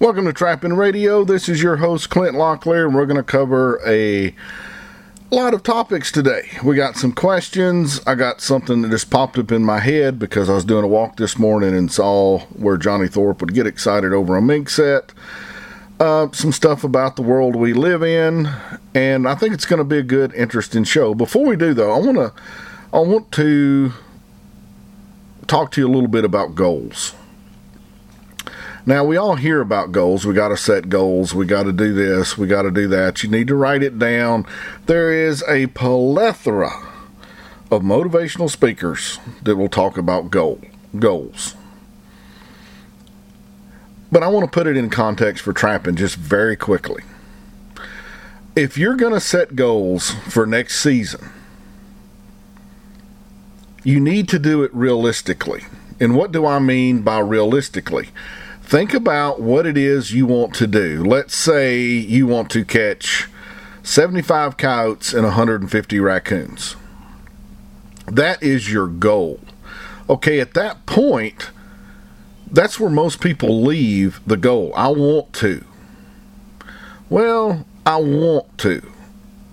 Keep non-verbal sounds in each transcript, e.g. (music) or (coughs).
Welcome to Trapping Radio. This is your host, Clint Locklear, and we're going to cover a lot of topics today. We got some questions. I got something that just popped up in my head because I was doing a walk this morning and saw where Johnny Thorpe would get excited over a mink set. Uh, some stuff about the world we live in, and I think it's going to be a good, interesting show. Before we do, though, I want to I want to talk to you a little bit about goals. Now, we all hear about goals. We got to set goals. We got to do this. We got to do that. You need to write it down. There is a plethora of motivational speakers that will talk about goal goals. But I want to put it in context for trapping just very quickly. If you're going to set goals for next season, you need to do it realistically. And what do I mean by realistically? Think about what it is you want to do. Let's say you want to catch 75 coyotes and 150 raccoons. That is your goal. Okay, at that point, that's where most people leave the goal. I want to. Well, I want to.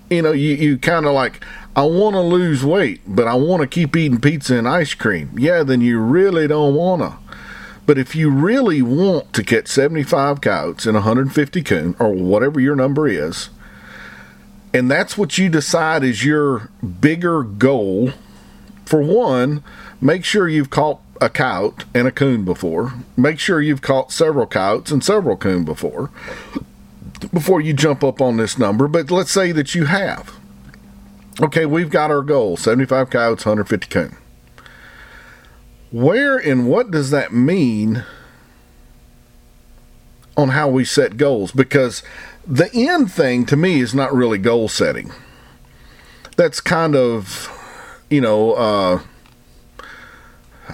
You know, you, you kind of like, I want to lose weight, but I want to keep eating pizza and ice cream. Yeah, then you really don't want to. But if you really want to catch 75 coyotes and 150 coon, or whatever your number is, and that's what you decide is your bigger goal, for one, make sure you've caught a coyote and a coon before. Make sure you've caught several coyotes and several coon before before you jump up on this number. But let's say that you have. Okay, we've got our goal 75 coyotes, 150 coon where and what does that mean on how we set goals? Because the end thing to me is not really goal setting. That's kind of, you know, uh,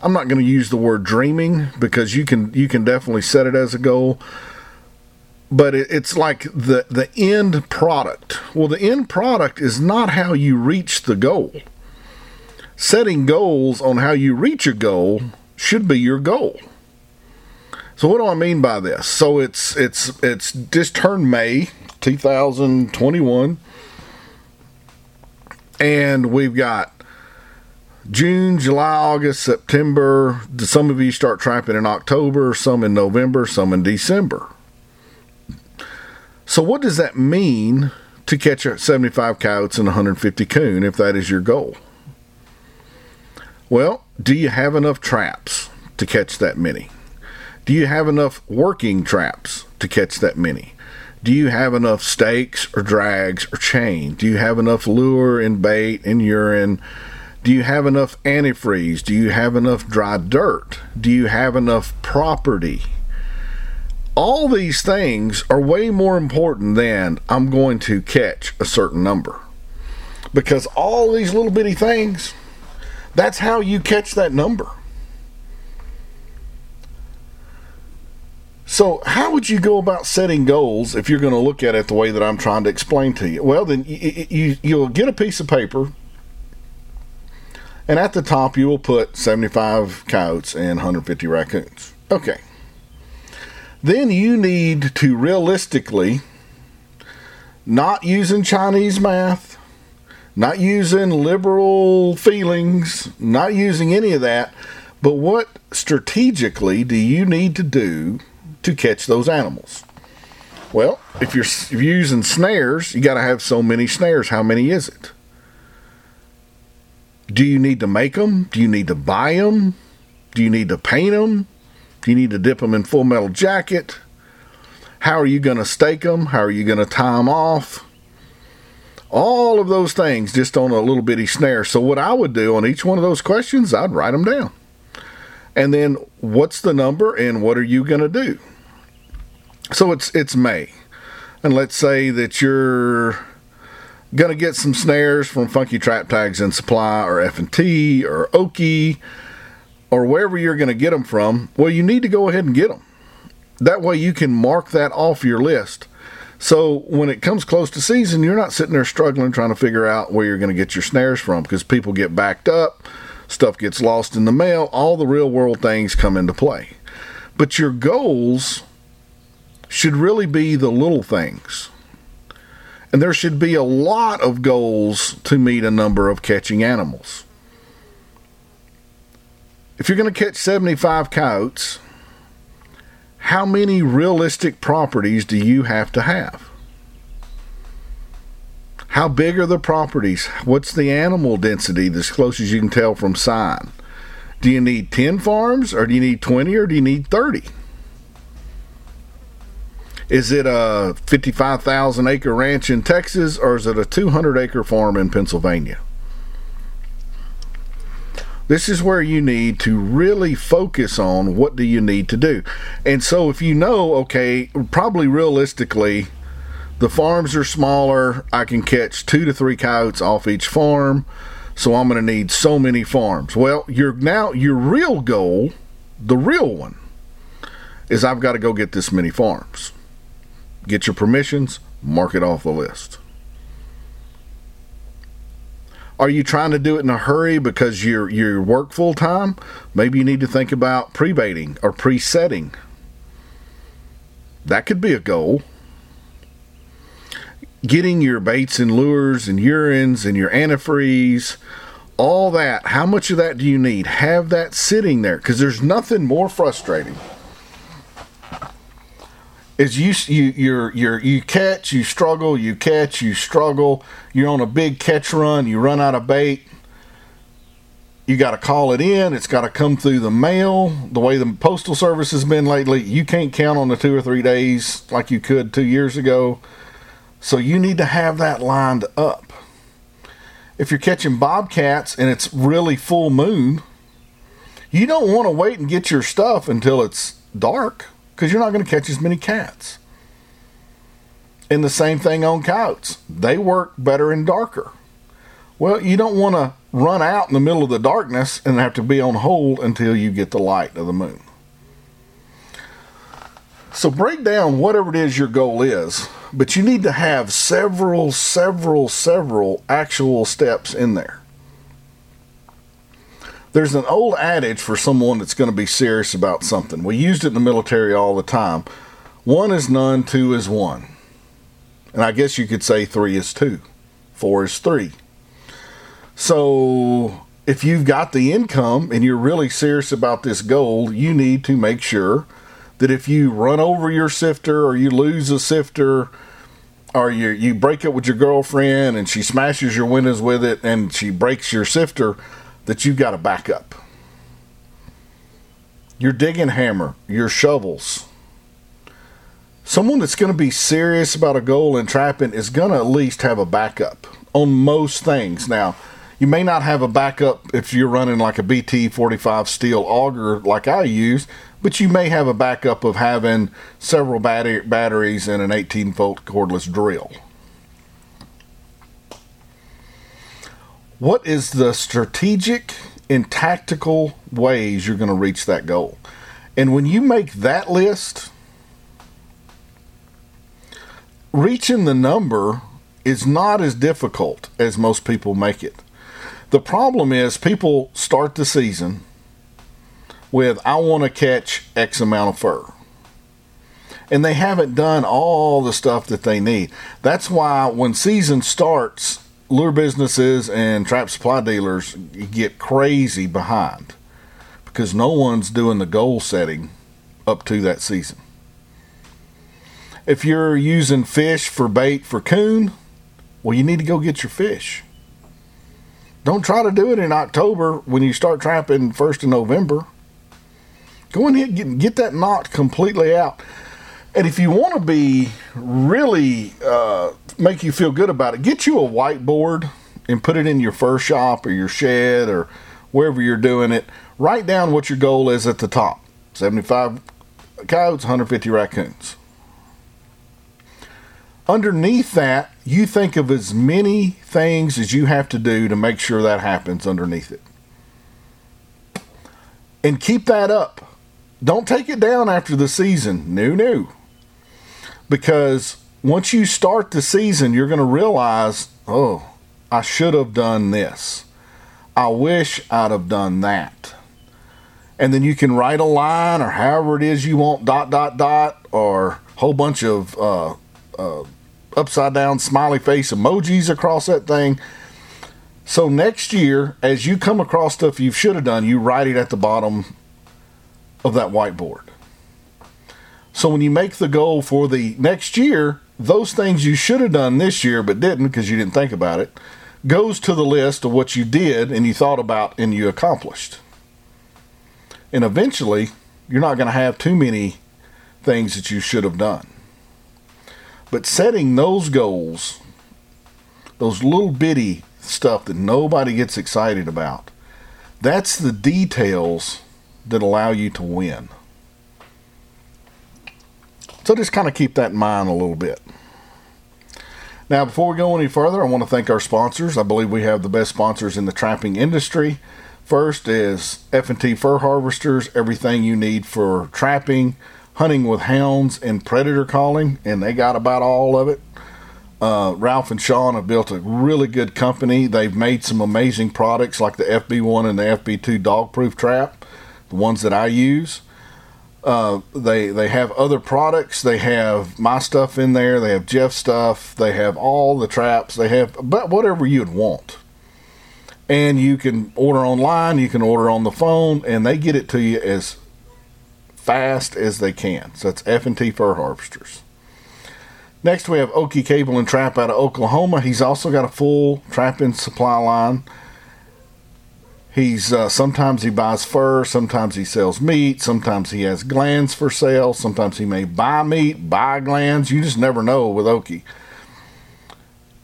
I'm not going to use the word dreaming because you can you can definitely set it as a goal, but it, it's like the the end product. Well, the end product is not how you reach the goal setting goals on how you reach a goal should be your goal. So what do I mean by this? So it's it's it's just turned May 2021 and we've got June, July, August, September. Some of you start trapping in October, some in November, some in December. So what does that mean to catch 75 coyotes and 150 coon if that is your goal? Well, do you have enough traps to catch that many? Do you have enough working traps to catch that many? Do you have enough stakes or drags or chain? Do you have enough lure and bait and urine? Do you have enough antifreeze? Do you have enough dry dirt? Do you have enough property? All these things are way more important than I'm going to catch a certain number. Because all these little bitty things, that's how you catch that number. So, how would you go about setting goals if you're going to look at it the way that I'm trying to explain to you? Well, then you, you, you'll get a piece of paper, and at the top you will put 75 coyotes and 150 raccoons. Okay. Then you need to realistically, not using Chinese math, not using liberal feelings, not using any of that. But what strategically do you need to do to catch those animals? Well, if you're, if you're using snares, you got to have so many snares. How many is it? Do you need to make them? Do you need to buy them? Do you need to paint them? Do you need to dip them in full metal jacket? How are you going to stake them? How are you going to tie them off? All of those things just on a little bitty snare. So, what I would do on each one of those questions, I'd write them down. And then, what's the number and what are you going to do? So, it's, it's May. And let's say that you're going to get some snares from Funke Trap Tags and Supply or F&T or Okie or wherever you're going to get them from. Well, you need to go ahead and get them. That way, you can mark that off your list so when it comes close to season, you're not sitting there struggling trying to figure out where you're going to get your snares from because people get backed up, stuff gets lost in the mail, all the real world things come into play. But your goals should really be the little things. And there should be a lot of goals to meet a number of catching animals. If you're going to catch 75 coyotes, how many realistic properties do you have to have? How big are the properties? What's the animal density, as close as you can tell from sign? Do you need 10 farms, or do you need 20, or do you need 30? Is it a 55,000 acre ranch in Texas, or is it a 200 acre farm in Pennsylvania? This is where you need to really focus on what do you need to do. And so if you know, okay, probably realistically, the farms are smaller. I can catch two to three coyotes off each farm. So I'm going to need so many farms. Well, your now your real goal, the real one, is I've got to go get this many farms. Get your permissions, mark it off the list. Are you trying to do it in a hurry because you're you work full time? Maybe you need to think about pre-baiting or pre-setting. That could be a goal getting your baits and lures and urines and your antifreeze, all that, how much of that do you need? Have that sitting there because there's nothing more frustrating. Is you you you're, you're you catch, you struggle, you catch, you struggle. You're on a big catch run, you run out of bait. You got to call it in. It's got to come through the mail. The way the postal service has been lately, you can't count on the two or three days like you could two years ago so you need to have that lined up. If you're catching bobcats and it's really full moon, you don't want to wait and get your stuff until it's dark because you're not going to catch as many cats. And the same thing on coyotes. They work better in darker. Well, you don't want to run out in the middle of the darkness and have to be on hold until you get the light of the moon. So break down whatever it is your goal is, but you need to have several, several, several actual steps in there. There's an old adage for someone that's going to be serious about something. We used it in the military all the time. One is none, two is one. And I guess you could say three is two, four is three. So if you've got the income and you're really serious about this goal, you need to make sure that if you run over your sifter or you lose a sifter or you you break up with your girlfriend and she smashes your windows with it and she breaks your sifter that you've got a backup. Your digging hammer, your shovels. Someone that's going to be serious about a goal in trapping is going to at least have a backup on most things. Now, you may not have a backup if you're running like a BT 45 steel auger like I use, but you may have a backup of having several batter- batteries and an 18 volt cordless drill. What is the strategic and tactical ways you're going to reach that goal? And when you make that list, reaching the number is not as difficult as most people make it. The problem is people start the season with I want to catch X amount of fur. And they haven't done all the stuff that they need. That's why when season starts, lure businesses and trap supply dealers get crazy behind because no one's doing the goal setting up to that season. If you're using fish for bait for coon, well, you need to go get your fish. Don't try to do it in October when you start trapping first of November. Go and get, get that knot completely out. And if you want to be really uh, make you feel good about it, get you a whiteboard and put it in your fur shop or your shed or wherever you're doing it. Write down what your goal is at the top 75 coyotes, 150 raccoons. Underneath that, you think of as many things as you have to do to make sure that happens underneath it. And keep that up don't take it down after the season. No, no. Because once you start the season, you're going to realize, oh, I should have done this. I wish I'd have done that. And then you can write a line or however it is you want, dot, dot, dot, or a whole bunch of uh, uh, upside down smiley face emojis across that thing. So next year, as you come across stuff you should have done, you write it at the bottom of that whiteboard. So when you make the goal for the next year, those things you should have done this year but didn't because you didn't think about it goes to the list of what you did and you thought about and you accomplished. And eventually, you're not going to have too many things that you should have done. But setting those goals, those little bitty stuff that nobody gets excited about, that's the details that allow you to win. So just kind of keep that in mind a little bit. Now, before we go any further, I want to thank our sponsors. I believe we have the best sponsors in the trapping industry. First is F&T Fur Harvesters, everything you need for trapping, hunting with hounds, and predator calling, and they got about all of it. Uh, Ralph and Sean have built a really good company. They've made some amazing products like the FB1 and the FB2 dog proof trap, the ones that I use. Uh, they they have other products. They have my stuff in there. They have Jeff stuff. They have all the traps. They have but whatever you'd want. And you can order online. You can order on the phone, and they get it to you as fast as they can. So that's F and T Fur Harvesters. Next, we have Okie Cable and Trap out of Oklahoma. He's also got a full trapping supply line. He's uh, sometimes he buys fur, sometimes he sells meat, sometimes he has glands for sale, sometimes he may buy meat, buy glands. You just never know with Okie.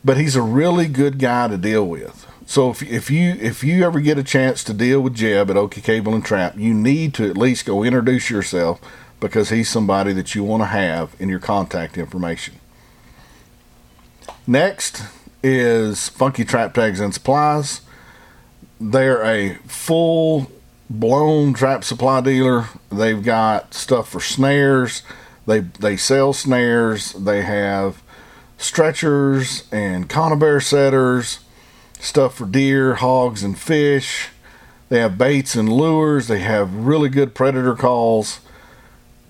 But he's a really good guy to deal with. So if, if you if you ever get a chance to deal with Jeb at Okie Cable and Trap, you need to at least go introduce yourself because he's somebody that you want to have in your contact information. Next is Funke Trap Tags and Supplies. They're a full blown trap supply dealer. They've got stuff for snares. They they sell snares. They have stretchers and conibear setters, stuff for deer, hogs, and fish. They have baits and lures. They have really good predator calls.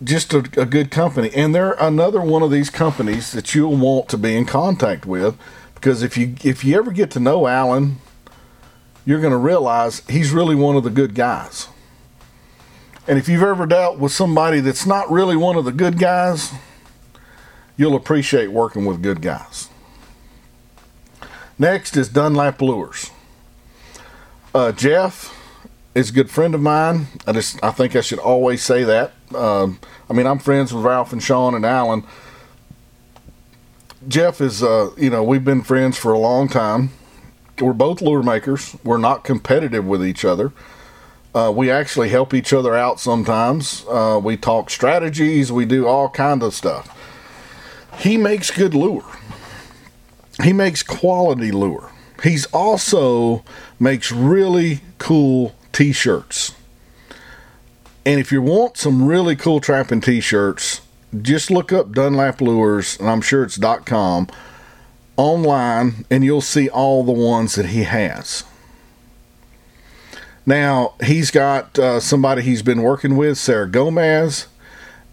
Just a, a good company, and they're another one of these companies that you'll want to be in contact with because if you if you ever get to know Alan you're going to realize he's really one of the good guys. And if you've ever dealt with somebody that's not really one of the good guys, you'll appreciate working with good guys. Next is Dunlap Lures. Uh, Jeff is a good friend of mine. I just I think I should always say that. Um, I mean, I'm friends with Ralph and Sean and Alan. Jeff is, uh, you know, we've been friends for a long time we're both lure makers. We're not competitive with each other. Uh, we actually help each other out sometimes. Uh, we talk strategies. We do all kind of stuff. He makes good lure. He makes quality lure. He's also makes really cool t-shirts. And if you want some really cool trapping t-shirts, just look up Dunlap Lures, and I'm sure it's .com online and you'll see all the ones that he has. Now, he's got uh, somebody he's been working with, Sarah Gomez,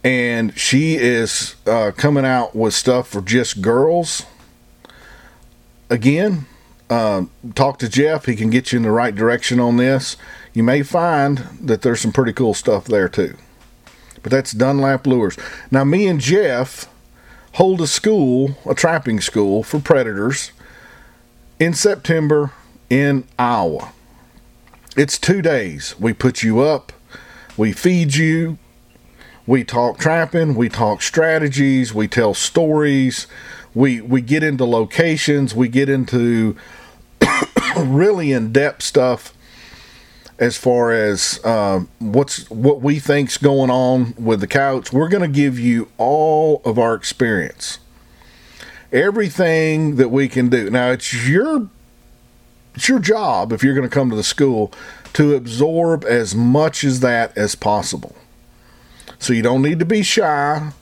and she is uh, coming out with stuff for just girls. Again, uh, talk to Jeff. He can get you in the right direction on this. You may find that there's some pretty cool stuff there too. But that's Dunlap Lures. Now, me and Jeff hold a school, a trapping school for predators in September in Iowa. It's two days. We put you up, we feed you, we talk trapping, we talk strategies, we tell stories, we we get into locations, we get into (coughs) really in depth stuff as far as uh, what's what we think's going on with the couch. We're going to give you all of our experience, everything that we can do. Now it's your it's your job if you're going to come to the school to absorb as much as that as possible. So you don't need to be shy.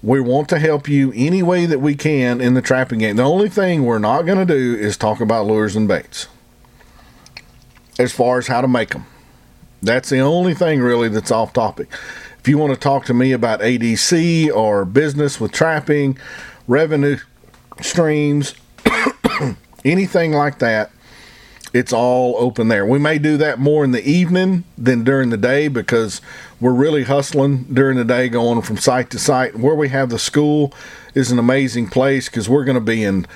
We want to help you any way that we can in the trapping game. The only thing we're not going to do is talk about lures and baits as far as how to make them. That's the only thing really that's off topic. If you want to talk to me about ADC or business with trapping, revenue streams, (coughs) anything like that, it's all open there. We may do that more in the evening than during the day because we're really hustling during the day, going from site to site. Where we have the school is an amazing place because we're going to be in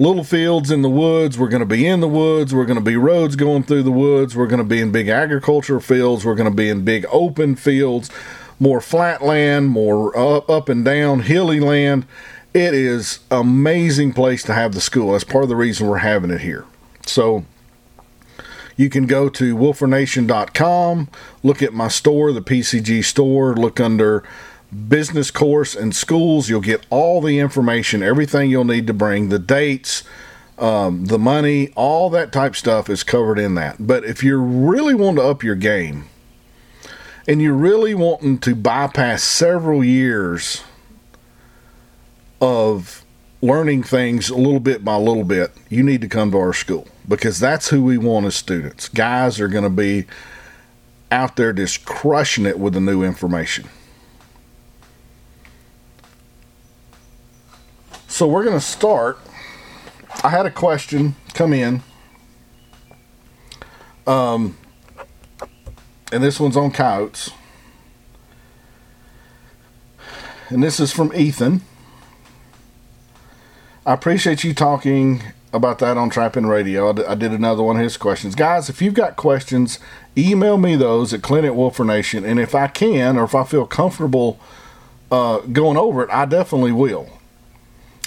little fields in the woods. We're going to be in the woods. We're going to be roads going through the woods. We're going to be in big agricultural fields. We're going to be in big open fields, more flat land, more up, up and down hilly land. It is amazing place to have the school. That's part of the reason we're having it here. So you can go to wolfernation.com, look at my store, the PCG store, look under business course and schools. You'll get all the information, everything you'll need to bring, the dates, um, the money, all that type stuff is covered in that. But if you really want to up your game and you're really wanting to bypass several years of learning things a little bit by little bit, you need to come to our school because that's who we want as students. Guys are going to be out there just crushing it with the new information. So we're going to start. I had a question come in. Um, and this one's on coyotes. And this is from Ethan. I appreciate you talking about that on Trapping Radio. I did another one of his questions. Guys, if you've got questions, email me those at Clint at Wolfer Nation. And if I can, or if I feel comfortable uh, going over it, I definitely will.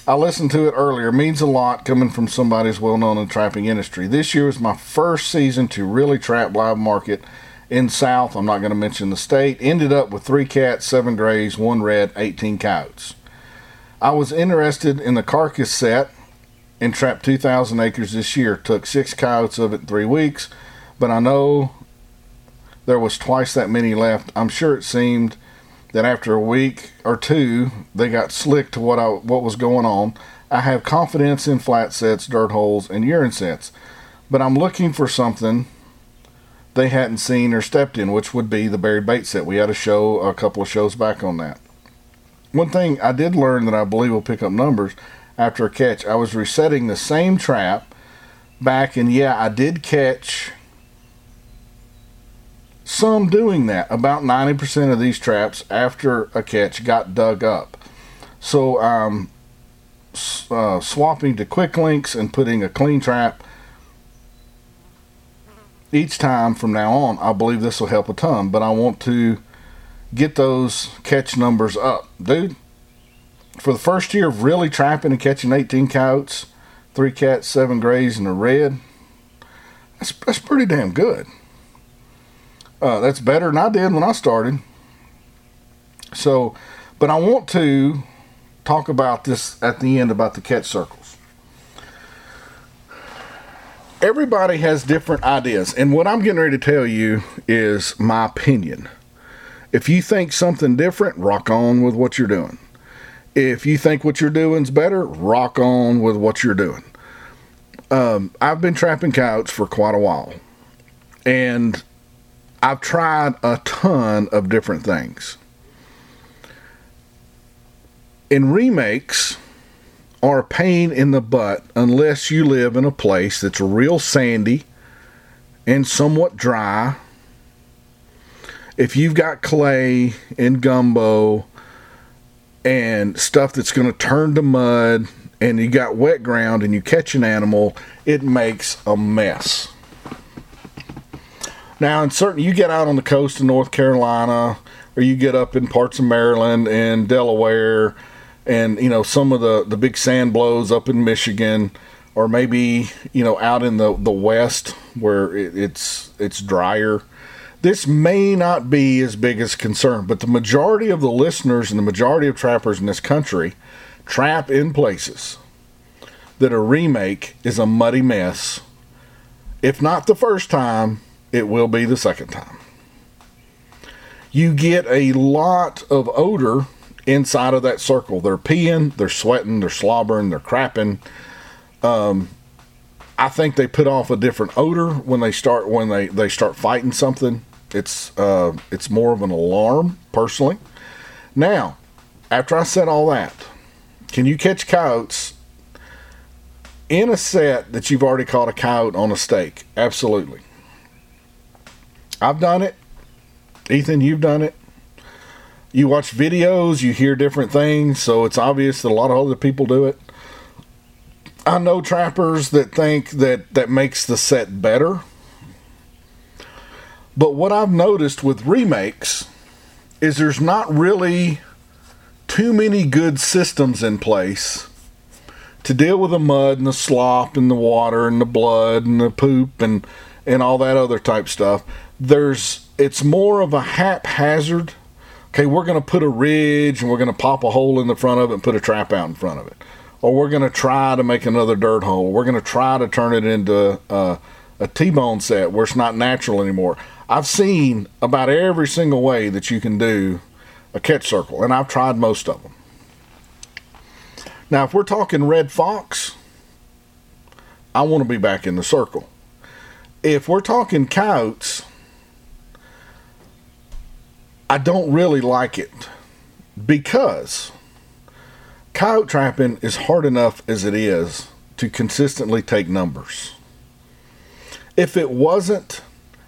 I listened to it earlier. It means a lot coming from somebody who's well known in the trapping industry. This year was my first season to really trap live market in South. I'm not going to mention the state. Ended up with three cats, seven grays, one red, 18 coyotes. I was interested in the carcass set and trapped 2,000 acres this year. Took six coyotes of it in three weeks, but I know there was twice that many left. I'm sure it seemed that after a week or two, they got slick to what I, what was going on. I have confidence in flat sets, dirt holes, and urine sets, but I'm looking for something they hadn't seen or stepped in, which would be the buried bait set. We had a show a couple of shows back on that. One thing I did learn that I believe will pick up numbers after a catch, I was resetting the same trap back, and yeah, I did catch some doing that. About 90% of these traps after a catch got dug up. So I'm um, uh, swapping to quick links and putting a clean trap each time from now on. I believe this will help a ton, but I want to get those catch numbers up. Dude, for the first year of really trapping and catching 18 coyotes, three cats, seven grays, and a red, that's, that's pretty damn good. Uh, that's better than I did when I started. So, but I want to talk about this at the end about the catch circles. Everybody has different ideas, and what I'm getting ready to tell you is my opinion. If you think something different, rock on with what you're doing. If you think what you're doing is better, rock on with what you're doing. Um, I've been trapping coyotes for quite a while, and I've tried a ton of different things. In remakes are a pain in the butt unless you live in a place that's real sandy and somewhat dry if you've got clay and gumbo and stuff that's going to turn to mud and you got wet ground and you catch an animal, it makes a mess. Now, in certain, you get out on the coast of North Carolina, or you get up in parts of Maryland and Delaware, and you know some of the the big sand blows up in Michigan, or maybe you know out in the the west where it, it's it's drier this may not be as big as concern, but the majority of the listeners and the majority of trappers in this country trap in places that a remake is a muddy mess. If not the first time, it will be the second time. You get a lot of odor inside of that circle. They're peeing, they're sweating, they're slobbering, they're crapping. Um, I think they put off a different odor when they start when they, they start fighting something It's uh, it's more of an alarm personally. Now, after I said all that, can you catch coyotes in a set that you've already caught a coyote on a stake? Absolutely. I've done it. Ethan, you've done it. You watch videos, you hear different things, so it's obvious that a lot of other people do it. I know trappers that think that that makes the set better. But what I've noticed with remakes is there's not really too many good systems in place to deal with the mud and the slop and the water and the blood and the poop and and all that other type stuff. There's it's more of a haphazard. Okay, we're going to put a ridge and we're going to pop a hole in the front of it and put a trap out in front of it or we're going to try to make another dirt hole. We're going to try to turn it into uh, a T-bone set where it's not natural anymore. I've seen about every single way that you can do a catch circle, and I've tried most of them. Now, if we're talking red fox, I want to be back in the circle. If we're talking coyotes, I don't really like it because coyote trapping is hard enough as it is to consistently take numbers. If it wasn't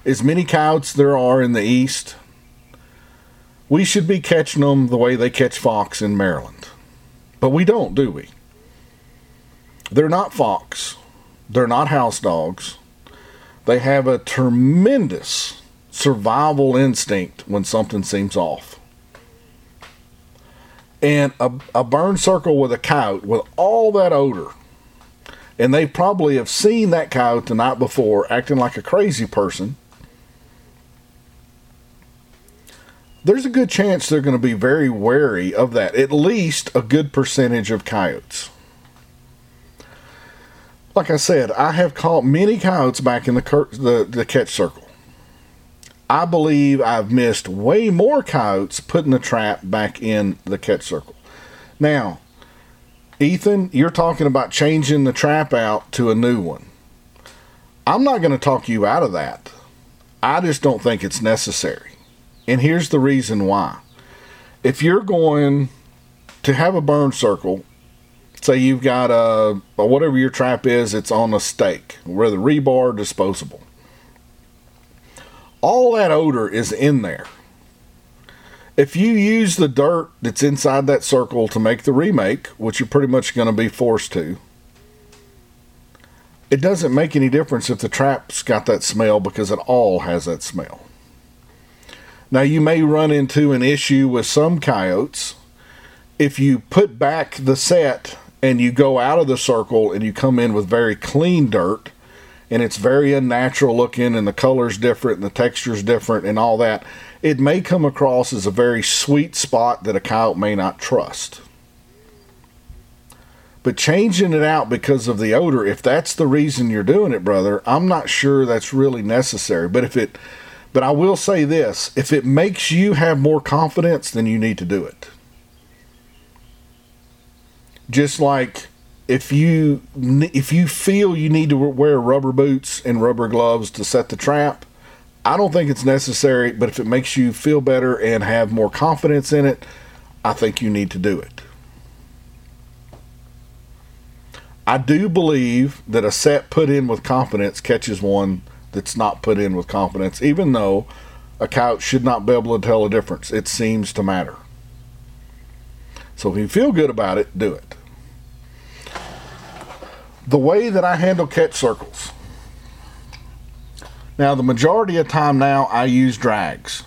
as many coyotes there are in the east, we should be catching them the way they catch fox in Maryland. But we don't, do we? They're not fox. They're not house dogs. They have a tremendous survival instinct when something seems off and a, a burn circle with a coyote with all that odor. And they probably have seen that coyote the night before acting like a crazy person. There's a good chance they're going to be very wary of that, at least a good percentage of coyotes. Like I said, I have caught many coyotes back in the, the, the catch circle. I believe I've missed way more coyotes putting the trap back in the catch circle. Now, Ethan, you're talking about changing the trap out to a new one. I'm not going to talk you out of that. I just don't think it's necessary. And here's the reason why. If you're going to have a burn circle, say you've got a, whatever your trap is, it's on a stake, whether rebar disposable all that odor is in there. If you use the dirt that's inside that circle to make the remake, which you're pretty much going to be forced to, it doesn't make any difference if the trap's got that smell because it all has that smell. Now, you may run into an issue with some coyotes if you put back the set and you go out of the circle and you come in with very clean dirt and it's very unnatural looking and the color's different and the texture's different and all that, it may come across as a very sweet spot that a coyote may not trust. But changing it out because of the odor, if that's the reason you're doing it, brother, I'm not sure that's really necessary. But if it but I will say this, if it makes you have more confidence, then you need to do it. Just like if you if you feel you need to wear rubber boots and rubber gloves to set the trap, I don't think it's necessary, but if it makes you feel better and have more confidence in it, I think you need to do it. I do believe that a set put in with confidence catches one that's not put in with confidence, even though a couch should not be able to tell a difference. It seems to matter. So if you feel good about it, do it the way that I handle catch circles. Now, the majority of time now, I use drags.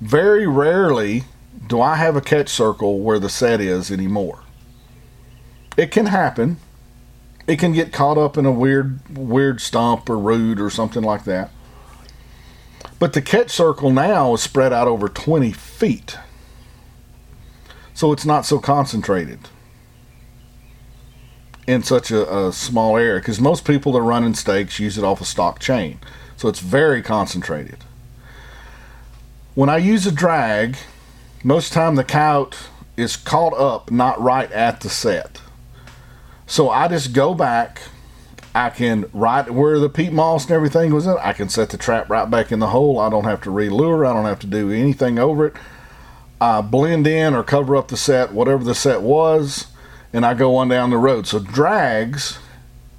Very rarely do I have a catch circle where the set is anymore. It can happen. It can get caught up in a weird, weird stump or root or something like that. But the catch circle now is spread out over 20 feet. So it's not so concentrated in such a, a small area because most people that are running stakes use it off a stock chain. So it's very concentrated. When I use a drag, most time the coyote is caught up not right at the set. So I just go back, I can right where the peat moss and everything was in, I can set the trap right back in the hole. I don't have to relure. I don't have to do anything over it. I blend in or cover up the set, whatever the set was, and I go on down the road. So drags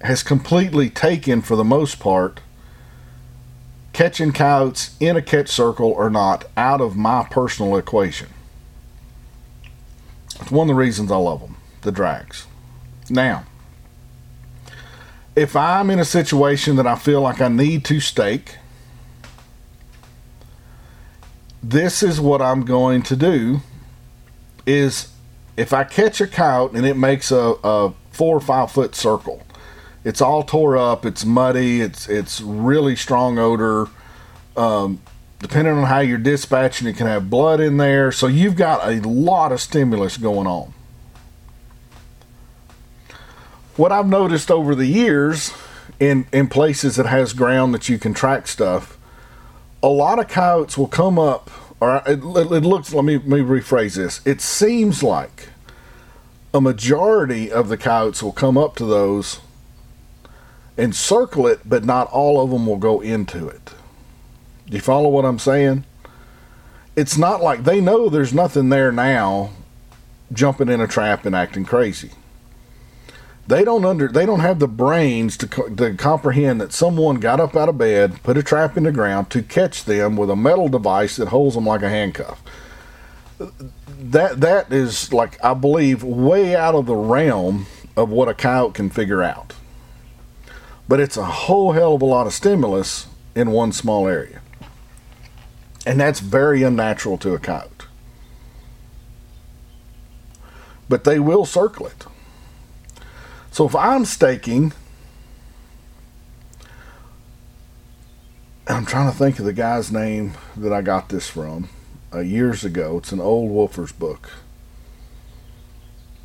has completely taken, for the most part, catching coyotes in a catch circle or not out of my personal equation. It's one of the reasons I love them, the drags. Now, if I'm in a situation that I feel like I need to stake, this is what I'm going to do is if I catch a coyote and it makes a, a four or five foot circle, it's all tore up, it's muddy, it's it's really strong odor. Um, depending on how you're dispatching, it can have blood in there. So you've got a lot of stimulus going on. What I've noticed over the years in in places that has ground that you can track stuff, a lot of coyotes will come up, or it, it looks. Let me let me rephrase this. It seems like a majority of the coyotes will come up to those and circle it, but not all of them will go into it. Do you follow what I'm saying? It's not like they know there's nothing there now jumping in a trap and acting crazy. They don't under they don't have the brains to, to comprehend that someone got up out of bed, put a trap in the ground to catch them with a metal device that holds them like a handcuff. That that is like I believe way out of the realm of what a coyote can figure out. But it's a whole hell of a lot of stimulus in one small area. And that's very unnatural to a coyote. But they will circle it. So if I'm staking, I'm trying to think of the guy's name that I got this from uh, years ago. It's an old Wolfers book.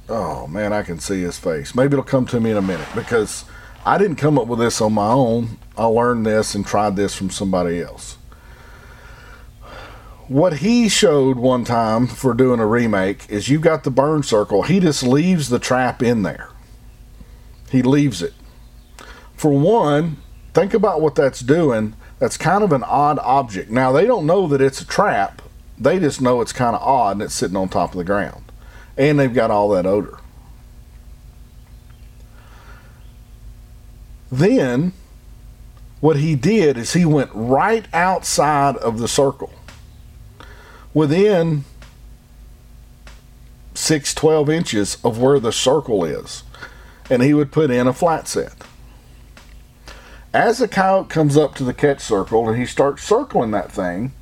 Oh man, I can see his face. Maybe it'll come to me in a minute because I didn't come up with this on my own. I learned this and tried this from somebody else. What he showed one time for doing a remake is you got the burn circle. He just leaves the trap in there. He leaves it. For one, think about what that's doing. That's kind of an odd object. Now, they don't know that it's a trap, they just know it's kind of odd and it's sitting on top of the ground. And they've got all that odor. Then, what he did is he went right outside of the circle. Within 6, 12 inches of where the circle is and he would put in a flat set. As the coyote comes up to the catch circle and he starts circling that thing,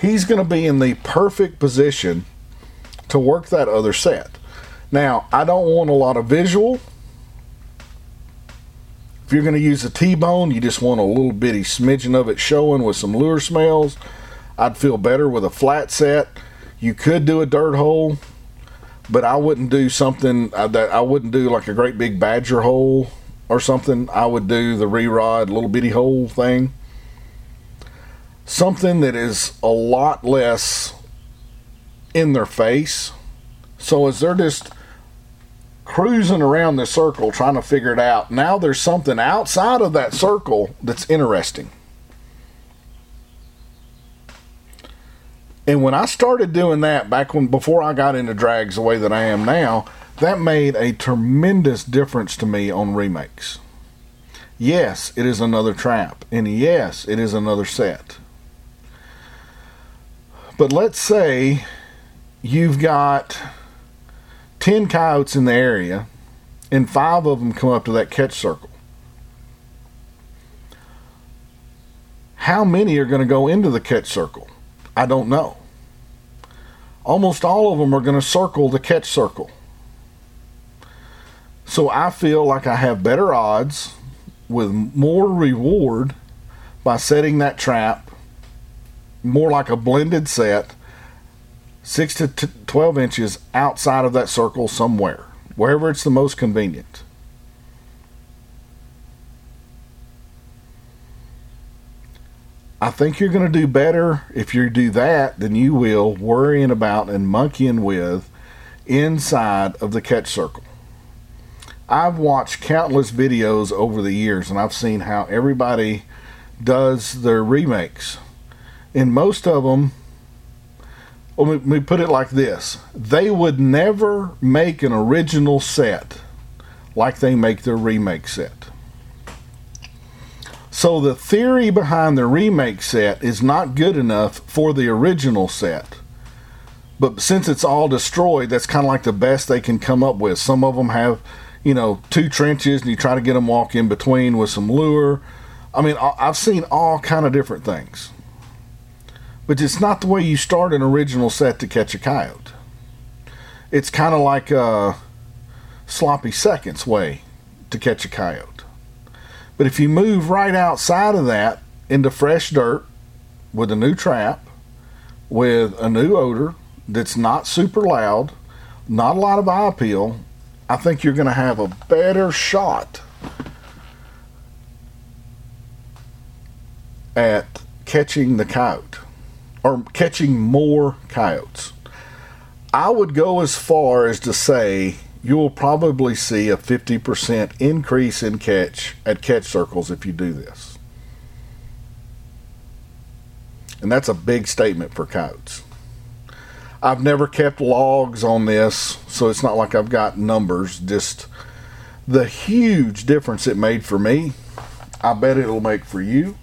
he's going to be in the perfect position to work that other set. Now, I don't want a lot of visual. If you're going to use a T-bone, you just want a little bitty smidgen of it showing with some lure smells. I'd feel better with a flat set. You could do a dirt hole but I wouldn't do something uh, that I wouldn't do like a great big badger hole or something. I would do the re-rod little bitty hole thing. Something that is a lot less in their face. So as they're just cruising around the circle trying to figure it out, now there's something outside of that circle that's interesting. And when I started doing that back when before I got into drags the way that I am now, that made a tremendous difference to me on remakes. Yes, it is another trap, and yes, it is another set. But let's say you've got 10 coyotes in the area, and five of them come up to that catch circle. How many are going to go into the catch circle? I don't know. Almost all of them are going to circle the catch circle. So I feel like I have better odds with more reward by setting that trap more like a blended set, 6 to 12 inches outside of that circle somewhere, wherever it's the most convenient. I think you're going to do better if you do that than you will worrying about and monkeying with inside of the catch circle. I've watched countless videos over the years and I've seen how everybody does their remakes. And most of them, let me put it like this they would never make an original set like they make their remake set. So the theory behind the remake set is not good enough for the original set. But since it's all destroyed, that's kind of like the best they can come up with. Some of them have, you know, two trenches and you try to get them walk in between with some lure. I mean, I've seen all kind of different things. But it's not the way you start an original set to catch a coyote. It's kind of like a sloppy seconds way to catch a coyote. But if you move right outside of that into fresh dirt with a new trap, with a new odor that's not super loud, not a lot of eye appeal, I think you're going to have a better shot at catching the coyote or catching more coyotes. I would go as far as to say you will probably see a 50% increase in catch at catch circles if you do this. And that's a big statement for coyotes. I've never kept logs on this, so it's not like I've got numbers, just the huge difference it made for me. I bet it'll make for you.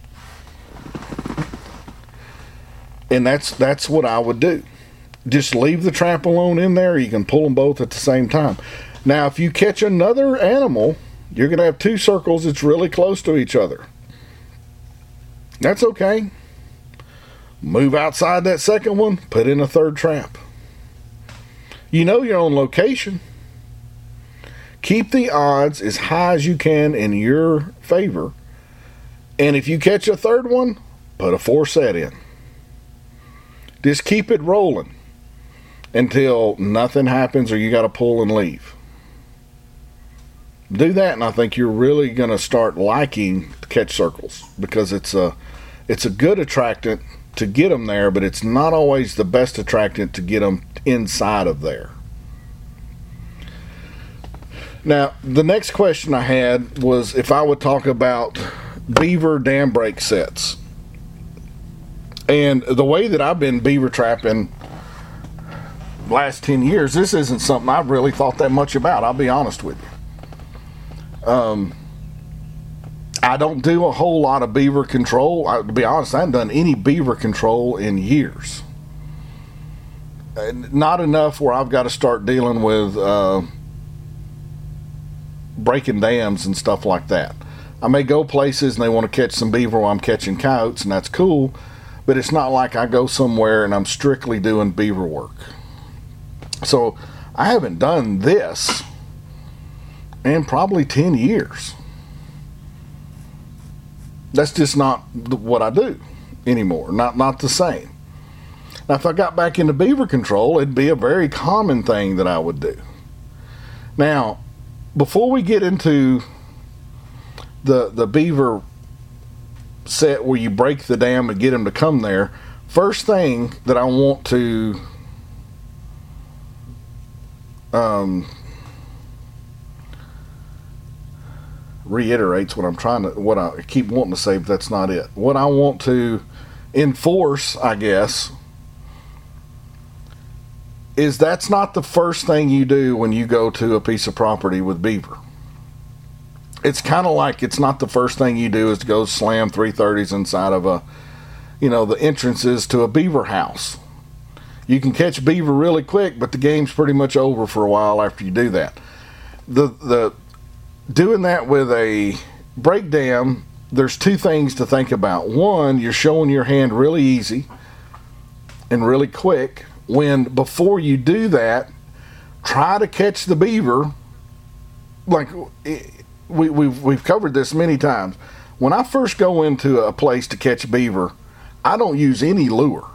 And that's that's what I would do just leave the trap alone in there. You can pull them both at the same time. Now, if you catch another animal, you're going to have two circles that's really close to each other. That's okay. Move outside that second one, put in a third trap. You know your own location. Keep the odds as high as you can in your favor. And if you catch a third one, put a four set in. Just keep it rolling until nothing happens or you got to pull and leave. Do that, and I think you're really going to start liking catch circles because it's a it's a good attractant to get them there, but it's not always the best attractant to get them inside of there. Now, the next question I had was if I would talk about beaver dam break sets. And the way that I've been beaver trapping last 10 years, this isn't something I've really thought that much about. I'll be honest with you. Um, I don't do a whole lot of beaver control. I, to be honest, I haven't done any beaver control in years. Not enough where I've got to start dealing with uh, breaking dams and stuff like that. I may go places and they want to catch some beaver while I'm catching coyotes, and that's cool. But it's not like I go somewhere and I'm strictly doing beaver work. So I haven't done this in probably 10 years. That's just not what I do anymore. Not not the same. Now, if I got back into beaver control, it'd be a very common thing that I would do. Now, before we get into the the beaver set where you break the dam to get them to come there, first thing that I want to um, reiterates what I'm trying to what I keep wanting to say, but that's not it. What I want to enforce, I guess, is that's not the first thing you do when you go to a piece of property with beaver. It's kind of like it's not the first thing you do is to go slam 330s inside of a, you know, the entrances to a beaver house you can catch beaver really quick, but the game's pretty much over for a while after you do that. The the doing that with a break dam, there's two things to think about. One, you're showing your hand really easy and really quick. When before you do that, try to catch the beaver. Like we, we've we've covered this many times. When I first go into a place to catch beaver, I don't use any lure.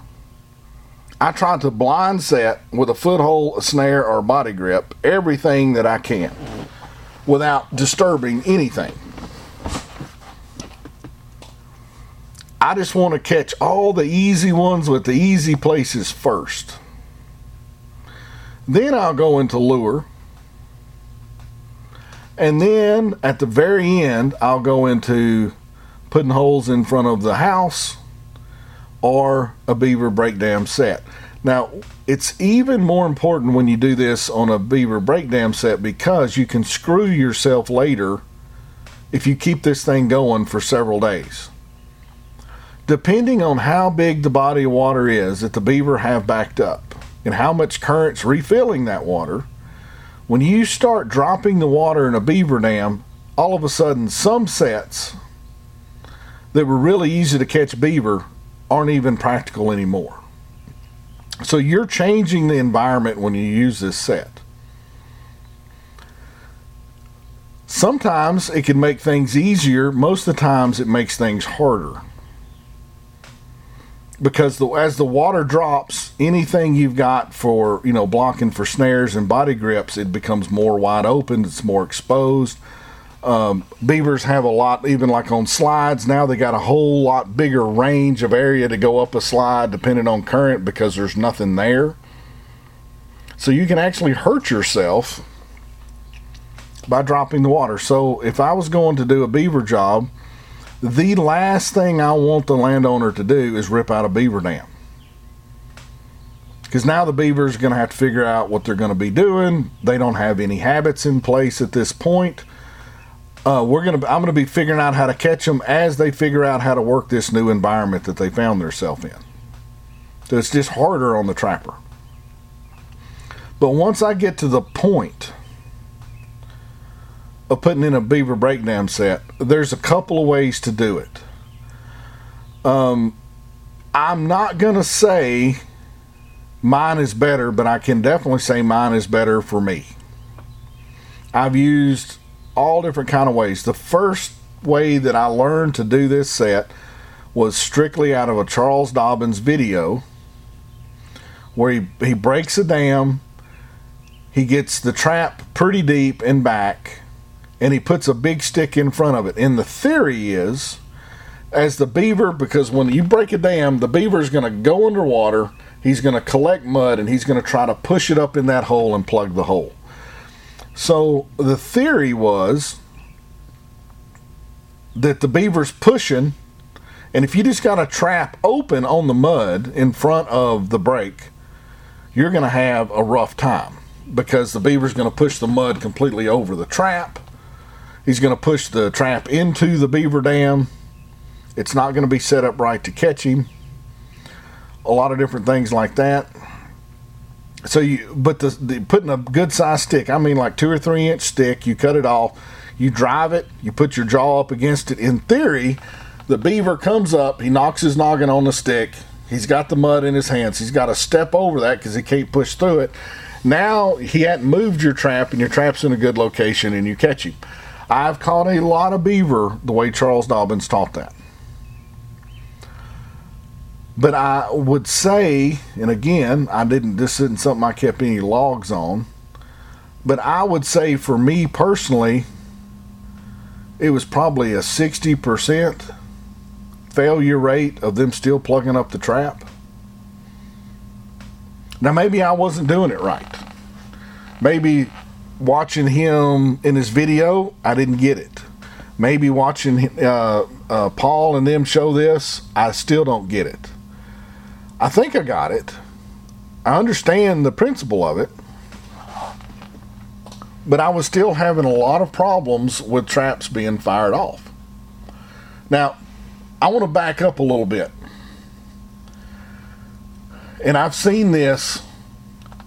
I try to blind set with a foothold, a snare, or a body grip everything that I can without disturbing anything. I just want to catch all the easy ones with the easy places first. Then I'll go into lure. And then at the very end, I'll go into putting holes in front of the house or a beaver break dam set. Now, it's even more important when you do this on a beaver break dam set because you can screw yourself later if you keep this thing going for several days. Depending on how big the body of water is that the beaver have backed up and how much current's refilling that water, when you start dropping the water in a beaver dam, all of a sudden some sets that were really easy to catch beaver aren't even practical anymore. So you're changing the environment when you use this set. Sometimes it can make things easier, most of the times it makes things harder. Because the, as the water drops, anything you've got for, you know, blocking for snares and body grips, it becomes more wide open, it's more exposed um, beavers have a lot, even like on slides now, they got a whole lot bigger range of area to go up a slide depending on current because there's nothing there. So you can actually hurt yourself by dropping the water. So if I was going to do a beaver job, the last thing I want the landowner to do is rip out a beaver dam. Because now the beaver's are going to have to figure out what they're going to be doing. They don't have any habits in place at this point uh, we're gonna I'm gonna be figuring out how to catch them as they figure out how to work this new environment that they found themselves in. So it's just harder on the trapper. But once I get to the point of putting in a beaver breakdown set, there's a couple of ways to do it. Um, I'm not gonna say mine is better, but I can definitely say mine is better for me. I've used all different kind of ways. The first way that I learned to do this set was strictly out of a Charles Dobbins video where he, he breaks a dam, he gets the trap pretty deep and back, and he puts a big stick in front of it. And the theory is, as the beaver, because when you break a dam, the beaver is going to go underwater, he's going to collect mud, and he's going to try to push it up in that hole and plug the hole. So the theory was that the beaver's pushing, and if you just got a trap open on the mud in front of the break, you're going to have a rough time because the beaver's going to push the mud completely over the trap. He's going to push the trap into the beaver dam. It's not going to be set up right to catch him. A lot of different things like that so you but the, the, putting a good size stick i mean like two or three inch stick you cut it off you drive it you put your jaw up against it. In theory the beaver comes up he knocks his noggin on the stick he's got the mud in his hands he's got to step over that because he can't push through it. Now he hadn't moved your trap and your trap's in a good location and you catch him. I've caught a lot of beaver the way charles dobbins taught that but I would say, and again, I didn't. This isn't something I kept any logs on. But I would say, for me personally, it was probably a sixty percent failure rate of them still plugging up the trap. Now, maybe I wasn't doing it right. Maybe watching him in his video, I didn't get it. Maybe watching uh, uh, Paul and them show this, I still don't get it. I think I got it. I understand the principle of it. But I was still having a lot of problems with traps being fired off. Now, I want to back up a little bit. And I've seen this,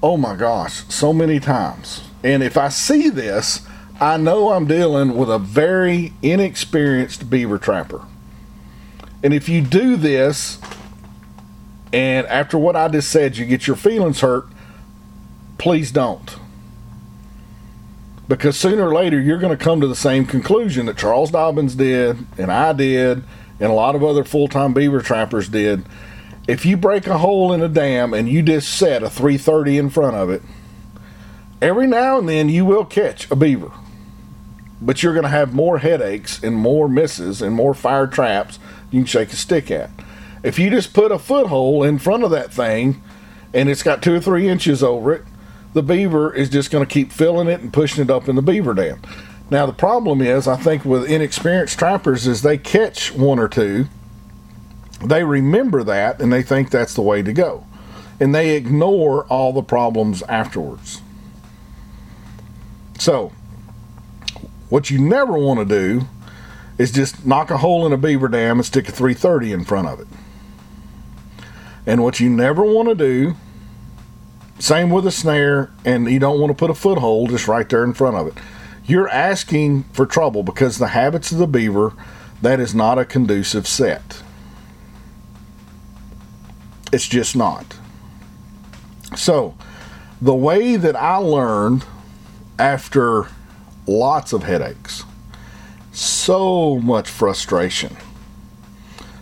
oh my gosh, so many times. And if I see this, I know I'm dealing with a very inexperienced beaver trapper. And if you do this and after what I just said, you get your feelings hurt, please don't. Because sooner or later, you're going to come to the same conclusion that Charles Dobbins did, and I did, and a lot of other full time beaver trappers did. If you break a hole in a dam and you just set a 330 in front of it, every now and then you will catch a beaver. But you're going to have more headaches and more misses and more fire traps you can shake a stick at. If you just put a foothold in front of that thing and it's got two or three inches over it, the beaver is just going to keep filling it and pushing it up in the beaver dam. Now the problem is, I think with inexperienced trappers, is they catch one or two, they remember that, and they think that's the way to go, and they ignore all the problems afterwards. So, what you never want to do is just knock a hole in a beaver dam and stick a 330 in front of it. And what you never want to do, same with a snare, and you don't want to put a foothold just right there in front of it. You're asking for trouble because the habits of the beaver, that is not a conducive set. It's just not. So, the way that I learned after lots of headaches, so much frustration,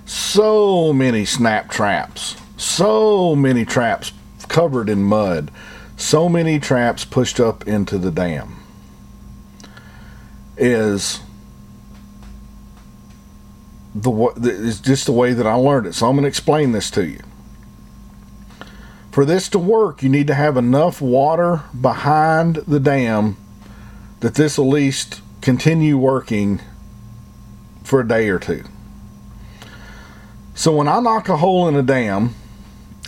so many snap traps, so many traps covered in mud, so many traps pushed up into the dam is the is just the way that I learned it. So I'm going to explain this to you. For this to work, you need to have enough water behind the dam that this at least continue working for a day or two. So when I knock a hole in a dam,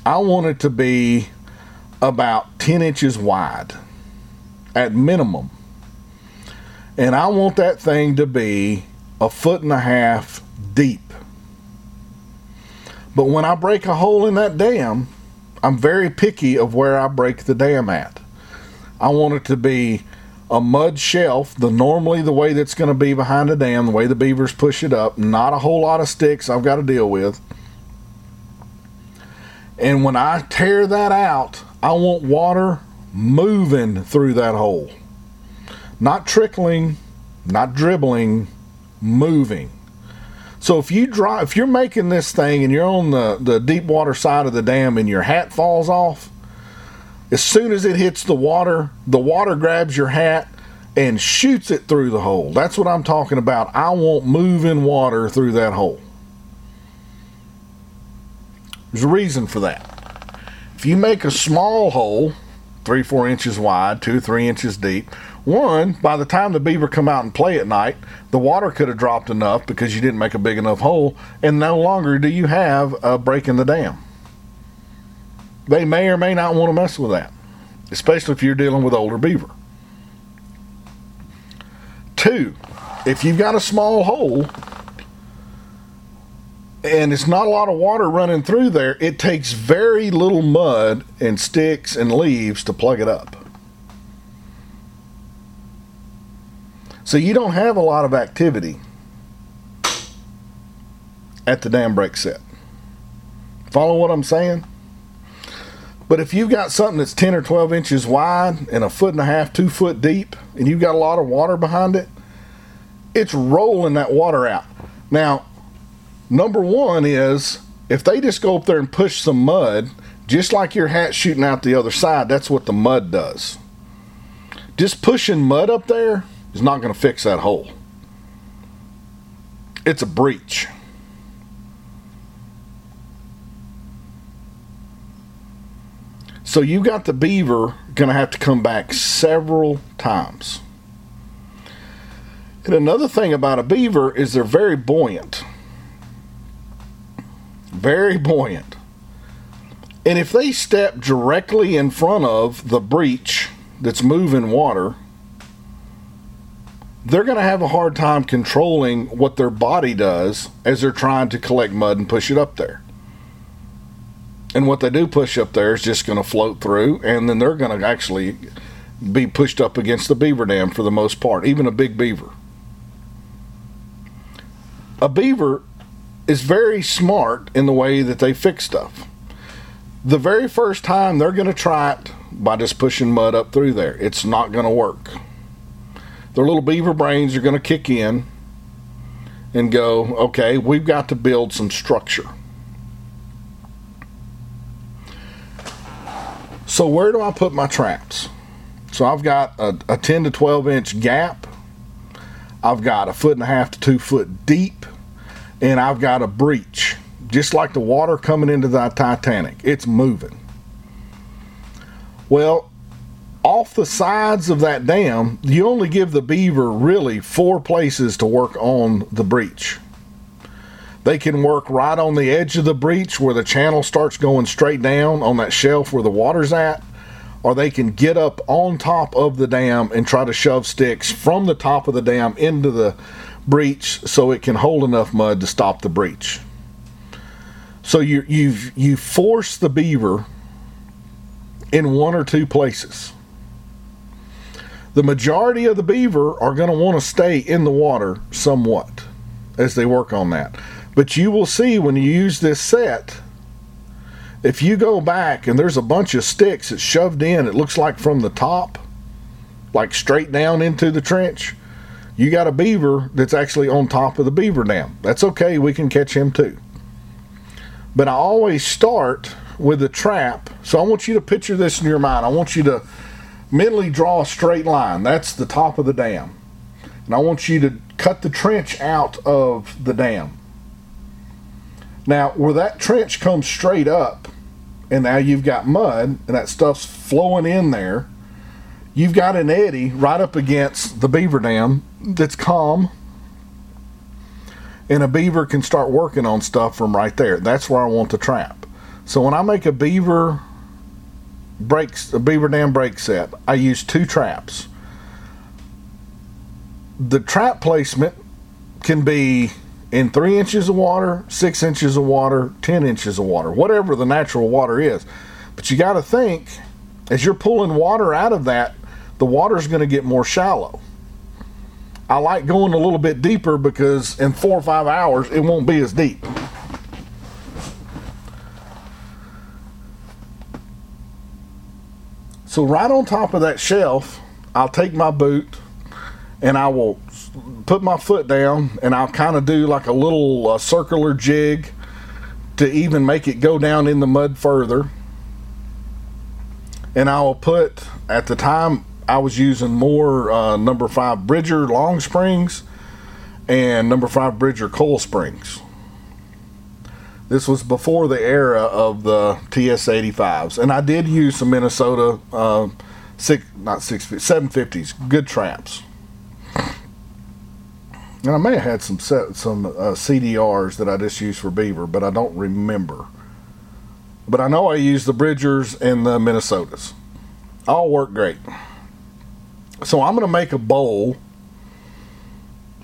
I want it to be about 10 inches wide at minimum. And I want that thing to be a foot and a half deep. But when I break a hole in that dam, I'm very picky of where I break the dam at. I want it to be a mud shelf, the normally the way that's going to be behind a dam, the way the beavers push it up, not a whole lot of sticks I've got to deal with. And when I tear that out, I want water moving through that hole. Not trickling, not dribbling, moving. So if you drive, if you're making this thing and you're on the, the deep water side of the dam and your hat falls off, as soon as it hits the water, the water grabs your hat and shoots it through the hole. That's what I'm talking about. I want moving water through that hole. There's a reason for that. If you make a small hole, three, four inches wide, two, three inches deep, one, by the time the beaver come out and play at night, the water could have dropped enough because you didn't make a big enough hole, and no longer do you have a break in the dam. They may or may not want to mess with that, especially if you're dealing with older beaver. Two, if you've got a small hole, and it's not a lot of water running through there, it takes very little mud and sticks and leaves to plug it up. So you don't have a lot of activity at the dam break set. Follow what I'm saying? But if you've got something that's 10 or 12 inches wide and a foot and a half, two foot deep, and you've got a lot of water behind it, it's rolling that water out. Now, Number one is if they just go up there and push some mud, just like your hat shooting out the other side, that's what the mud does. Just pushing mud up there is not going to fix that hole. It's a breach. So you got the beaver going to have to come back several times. And another thing about a beaver is they're very buoyant very buoyant. And if they step directly in front of the breach that's moving water, they're going to have a hard time controlling what their body does as they're trying to collect mud and push it up there. And what they do push up there is just going to float through, and then they're going to actually be pushed up against the beaver dam for the most part, even a big beaver. A beaver is very smart in the way that they fix stuff. The very first time they're going to try it by just pushing mud up through there. It's not going to work. Their little beaver brains are going to kick in and go, okay, we've got to build some structure. So, where do I put my traps? So, I've got a, a 10 to 12 inch gap. I've got a foot and a half to two foot deep and I've got a breach, just like the water coming into the Titanic. It's moving. Well, off the sides of that dam, you only give the beaver really four places to work on the breach. They can work right on the edge of the breach where the channel starts going straight down on that shelf where the water's at, or they can get up on top of the dam and try to shove sticks from the top of the dam into the breach so it can hold enough mud to stop the breach. So you you've you force the beaver in one or two places. The majority of the beaver are going to want to stay in the water somewhat as they work on that. But you will see when you use this set, if you go back and there's a bunch of sticks that's shoved in, it looks like from the top, like straight down into the trench, you got a beaver that's actually on top of the beaver dam. That's okay, we can catch him too. But I always start with a trap. So I want you to picture this in your mind. I want you to mentally draw a straight line. That's the top of the dam. And I want you to cut the trench out of the dam. Now, where that trench comes straight up, and now you've got mud, and that stuff's flowing in there, you've got an eddy right up against the beaver dam that's calm. And a beaver can start working on stuff from right there. That's where I want the trap. So when I make a beaver breaks a beaver dam break set, I use two traps. The trap placement can be in three inches of water, six inches of water, ten inches of water, whatever the natural water is. But you got to think as you're pulling water out of that, the water's going to get more shallow. I like going a little bit deeper because in four or five hours it won't be as deep. So right on top of that shelf, I'll take my boot and I will put my foot down and I'll kind of do like a little uh, circular jig to even make it go down in the mud further. And I will put, at the time, I was using more uh, number five Bridger long springs and number five Bridger coil springs. This was before the era of the TS85s, and I did use some Minnesota uh, six, not six, seven fifties, good traps. And I may have had some set, some uh, CDRs that I just used for beaver, but I don't remember. But I know I used the Bridgers and the Minnesotas. All work great. So I'm going to make a bowl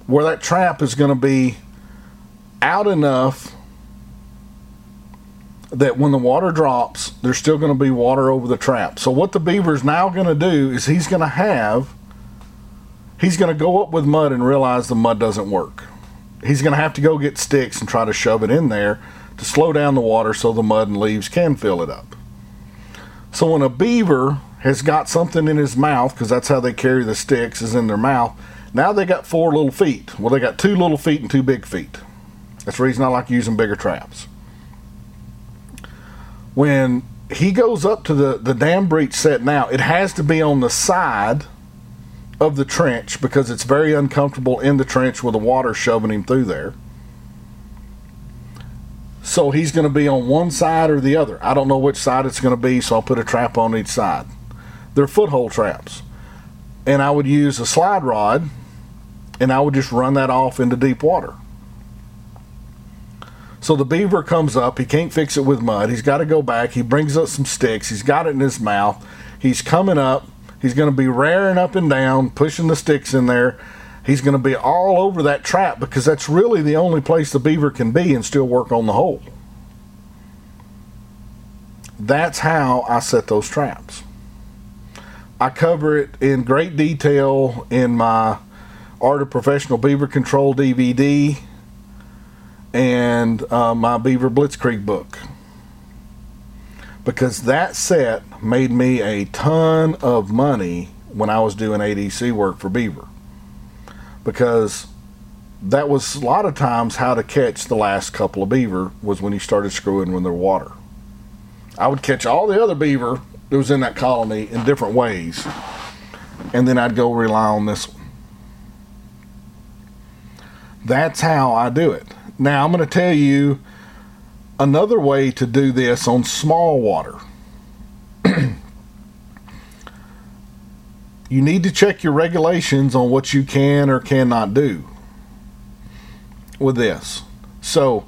where that trap is going to be out enough that when the water drops, there's still going to be water over the trap. So what the beaver is now going to do is he's going to have he's going to go up with mud and realize the mud doesn't work. He's going to have to go get sticks and try to shove it in there to slow down the water so the mud and leaves can fill it up. So when a beaver has got something in his mouth because that's how they carry the sticks is in their mouth. Now they got four little feet. Well, they got two little feet and two big feet. That's the reason I like using bigger traps when he goes up to the, the dam breach set now, it has to be on the side of the trench because it's very uncomfortable in the trench with the water shoving him through there. So he's going to be on one side or the other. I don't know which side it's going to be, so I'll put a trap on each side. They're foothold traps. And I would use a slide rod and I would just run that off into deep water. So the beaver comes up. He can't fix it with mud. He's got to go back. He brings up some sticks. He's got it in his mouth. He's coming up. He's going to be raring up and down, pushing the sticks in there. He's going to be all over that trap because that's really the only place the beaver can be and still work on the hole. That's how I set those traps. I cover it in great detail in my Art of Professional Beaver Control DVD and uh, my Beaver Blitzkrieg book. Because that set made me a ton of money when I was doing ADC work for Beaver. Because that was a lot of times how to catch the last couple of beaver was when you started screwing with their water. I would catch all the other beaver that was in that colony in different ways, and then I'd go rely on this one. That's how I do it. Now, I'm going to tell you another way to do this on small water. (clears throat) you need to check your regulations on what you can or cannot do with this. So,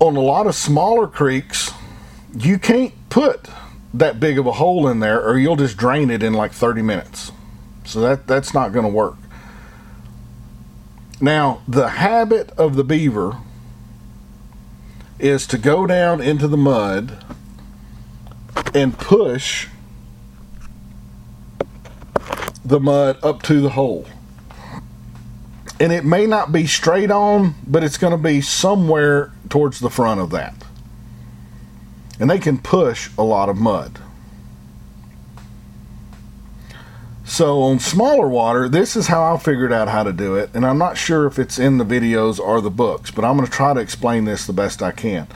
on a lot of smaller creeks, you can't put that big of a hole in there or you'll just drain it in like 30 minutes. So that that's not going to work. Now, the habit of the beaver is to go down into the mud and push the mud up to the hole. And it may not be straight on, but it's going to be somewhere towards the front of that. And they can push a lot of mud. So on smaller water, this is how I figured out how to do it. And I'm not sure if it's in the videos or the books, but I'm going to try to explain this the best I can.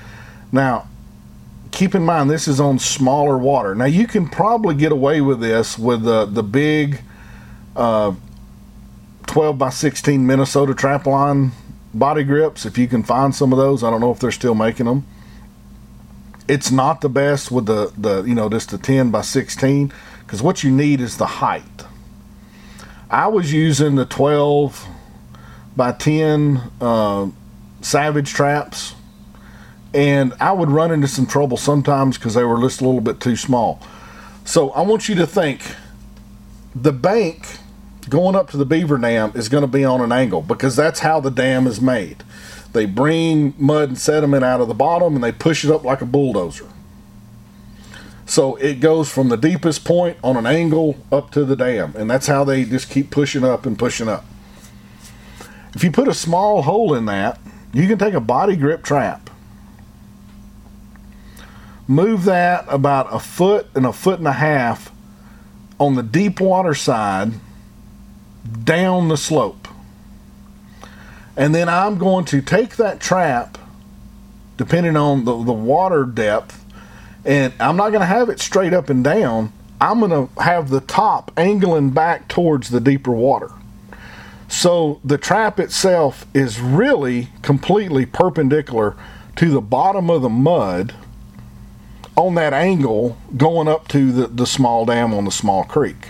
Now, keep in mind this is on smaller water. Now you can probably get away with this with the the big uh, 12 by 16 Minnesota trap line body grips if you can find some of those. I don't know if they're still making them. It's not the best with the the you know just the 10 by 16 because what you need is the height. I was using the 12 by 10 uh, Savage traps and I would run into some trouble sometimes because they were just a little bit too small. So I want you to think the bank going up to the beaver dam is going to be on an angle because that's how the dam is made. They bring mud and sediment out of the bottom and they push it up like a bulldozer. So it goes from the deepest point on an angle up to the dam, and that's how they just keep pushing up and pushing up. If you put a small hole in that, you can take a body grip trap move that about a foot and a foot and a half on the deep water side down the slope. And then I'm going to take that trap, depending on the, the water depth, and I'm not going to have it straight up and down. I'm going to have the top angling back towards the deeper water. So the trap itself is really completely perpendicular to the bottom of the mud on that angle going up to the, the small dam on the small creek.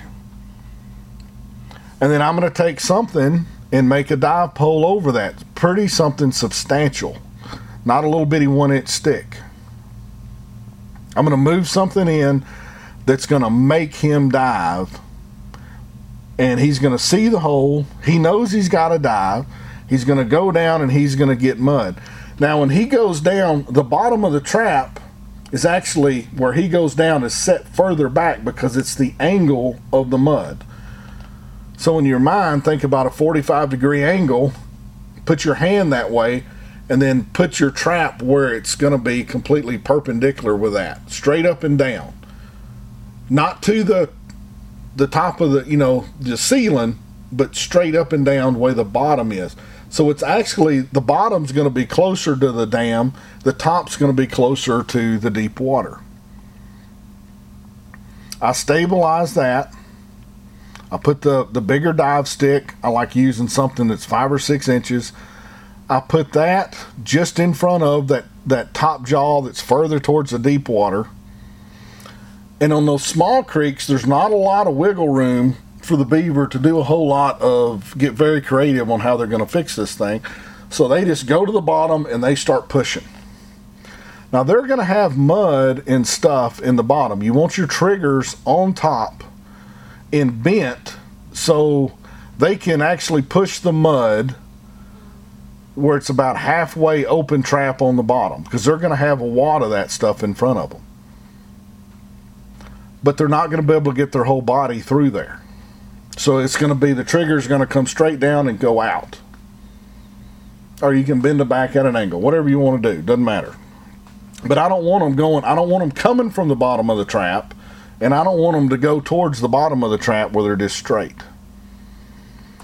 And then I'm going to take something and make a dive pole over that. Pretty something substantial, not a little bitty one inch stick. I'm going to move something in that's going to make him dive. And he's going to see the hole. He knows he's got to dive. He's going to go down and he's going to get mud. Now, when he goes down, the bottom of the trap is actually where he goes down is set further back because it's the angle of the mud. So in your mind, think about a 45 degree angle, put your hand that way, and then put your trap where it's going to be completely perpendicular with that, straight up and down. Not to the the top of the, you know, the ceiling, but straight up and down where the bottom is. So it's actually the bottom's going to be closer to the dam, the top's going to be closer to the deep water. I stabilize that. I put the, the bigger dive stick. I like using something that's five or six inches. I put that just in front of that, that top jaw that's further towards the deep water. And on those small creeks, there's not a lot of wiggle room for the beaver to do a whole lot of get very creative on how they're going to fix this thing. So they just go to the bottom and they start pushing. Now they're going to have mud and stuff in the bottom. You want your triggers on top and bent so they can actually push the mud where it's about halfway open trap on the bottom because they're going to have a wad of that stuff in front of them. But they're not going to be able to get their whole body through there. So it's going to be the trigger is going to come straight down and go out. Or you can bend it back at an angle, whatever you want to do, doesn't matter. But I don't want them going, I don't want them coming from the bottom of the trap, and I don't want them to go towards the bottom of the trap where they're just straight.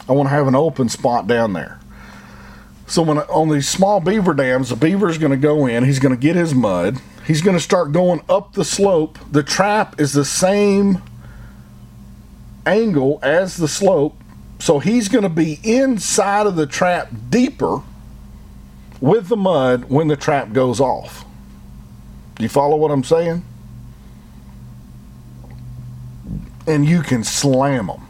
I want to have an open spot down there. So when on these small beaver dams, the beaver is going to go in, he's going to get his mud, he's going to start going up the slope. The trap is the same angle as the slope. So he's going to be inside of the trap deeper with the mud when the trap goes off. Do you follow what I'm saying? And you can slam them.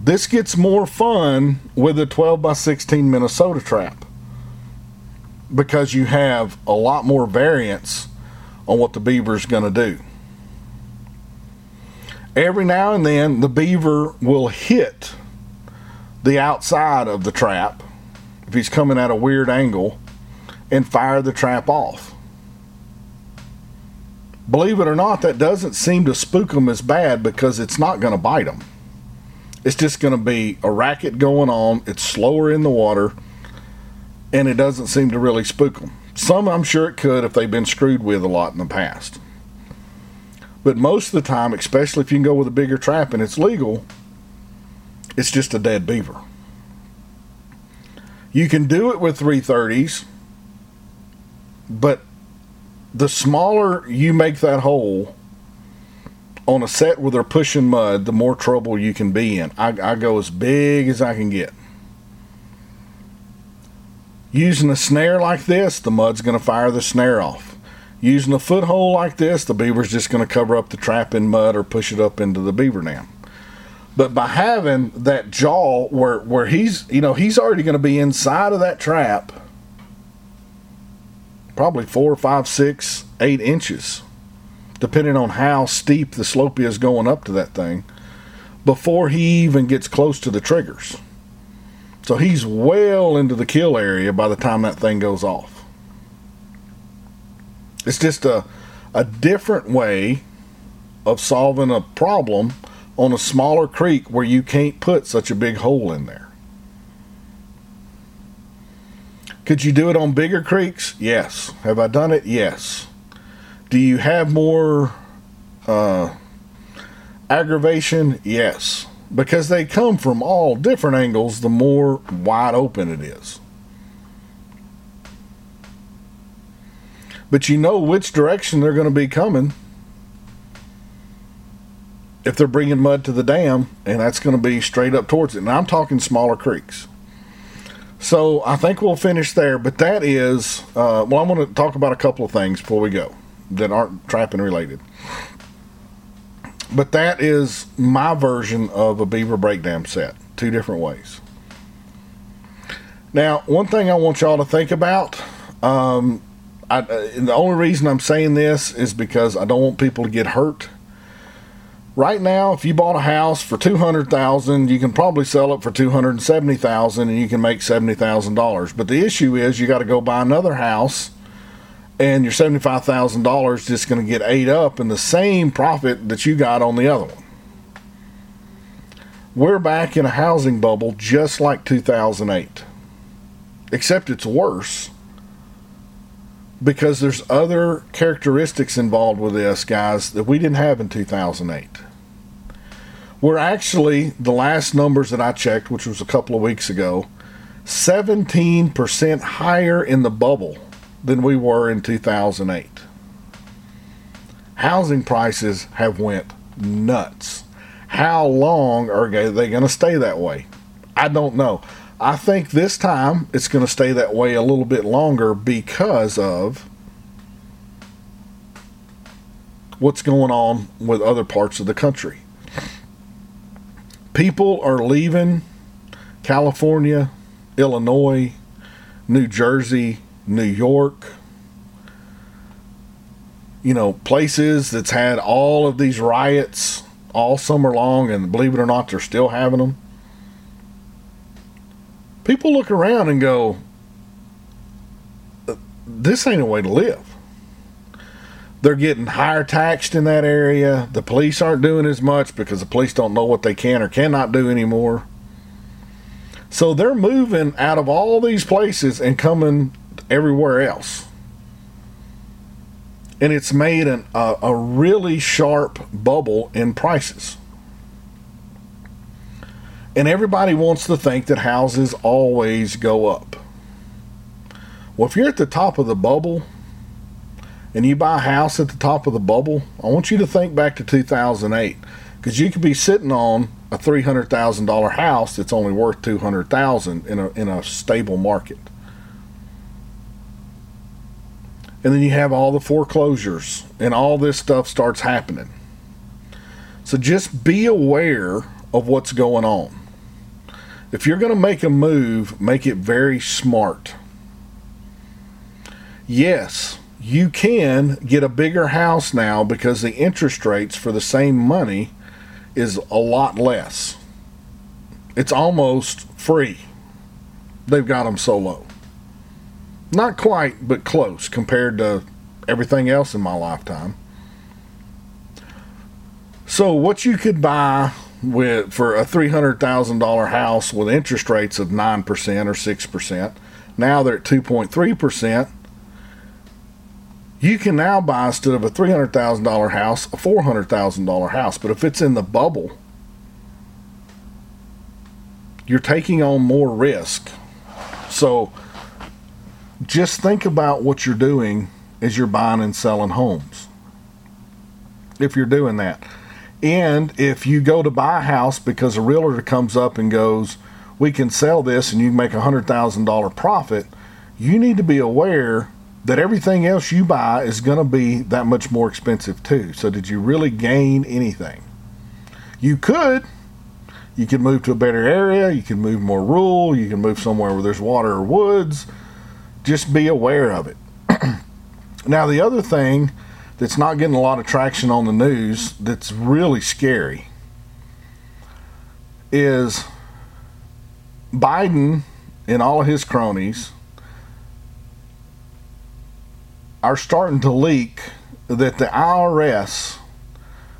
This gets more fun with a 12 by 16 Minnesota trap because you have a lot more variance on what the beaver is going to do. Every now and then, the beaver will hit the outside of the trap if he's coming at a weird angle and fire the trap off. Believe it or not, that doesn't seem to spook them as bad because it's not going to bite them. It's just going to be a racket going on. It's slower in the water, and it doesn't seem to really spook them. Some I'm sure it could if they've been screwed with a lot in the past. But most of the time, especially if you can go with a bigger trap and it's legal, it's just a dead beaver. You can do it with 330s, but the smaller you make that hole on a set where they're pushing mud, the more trouble you can be in. I, I go as big as I can get. Using a snare like this, the mud's going to fire the snare off. Using a foothold like this, the beaver's just going to cover up the trap in mud or push it up into the beaver dam. But by having that jaw where where he's you know he's already going to be inside of that trap, probably four, five, six, eight inches, depending on how steep the slope is going up to that thing, before he even gets close to the triggers. So he's well into the kill area by the time that thing goes off. It's just a a different way of solving a problem on a smaller creek where you can't put such a big hole in there. Could you do it on bigger creeks? Yes. Have I done it? Yes. Do you have more uh, aggravation? Yes. Because they come from all different angles, the more wide open it is. But you know which direction they're going to be coming if they're bringing mud to the dam, and that's going to be straight up towards it. And I'm talking smaller creeks. So I think we'll finish there. But that is, uh, well, I'm going to talk about a couple of things before we go that aren't trapping related. But that is my version of a beaver breakdown set, two different ways. Now, one thing I want y'all to think about. Um, I, uh, the only reason I'm saying this is because I don't want people to get hurt right now if you bought a house for 200,000 you can probably sell it for 270,000 and you can make $70,000 but the issue is you got to go buy another house and your $75,000 is just going to get ate up in the same profit that you got on the other one. We're back in a housing bubble just like 2008 except it's worse because there's other characteristics involved with this guys that we didn't have in 2008 we're actually, the last numbers that I checked, which was a couple of weeks ago, 17% higher in the bubble than we were in 2008. Housing prices have went nuts. How long are they going to stay that way? I don't know. I think this time it's going to stay that way a little bit longer because of what's going on with other parts of the country people are leaving California, Illinois, New Jersey, New York, you know, places that's had all of these riots all summer long, and believe it or not, they're still having them. People look around and go, this ain't a way to live they're getting higher taxed in that area. The police aren't doing as much because the police don't know what they can or cannot do anymore. So they're moving out of all these places and coming everywhere else. And it's made an, a, a really sharp bubble in prices. And everybody wants to think that houses always go up. Well, if you're at the top of the bubble, and you buy a house at the top of the bubble, I want you to think back to 2008 because you could be sitting on a $300,000 house that's only worth 200,000 in a in a stable market. And then you have all the foreclosures and all this stuff starts happening. So just be aware of what's going on. If you're going to make a move, make it very smart. Yes, you can get a bigger house now because the interest rates for the same money is a lot less. It's almost free. They've got them so low. Not quite, but close compared to everything else in my lifetime. So, what you could buy with for a three hundred thousand dollar house with interest rates of nine percent or six percent, now they're at two point three percent you can now buy instead of a three hundred thousand dollar house a four hundred thousand dollar house. But if it's in the bubble, you're taking on more risk. So just think about what you're doing as you're buying and selling homes. If you're doing that. And if you go to buy a house because a realtor comes up and goes, We can sell this and you make a hundred thousand dollar profit, you need to be aware that everything else you buy is going to be that much more expensive too. So, did you really gain anything? You could. You could move to a better area. You can move more rural. You can move somewhere where there's water or woods. Just be aware of it. (clears throat) now, the other thing that's not getting a lot of traction on the news that's really scary is Biden and all of his cronies are starting to leak that the IRS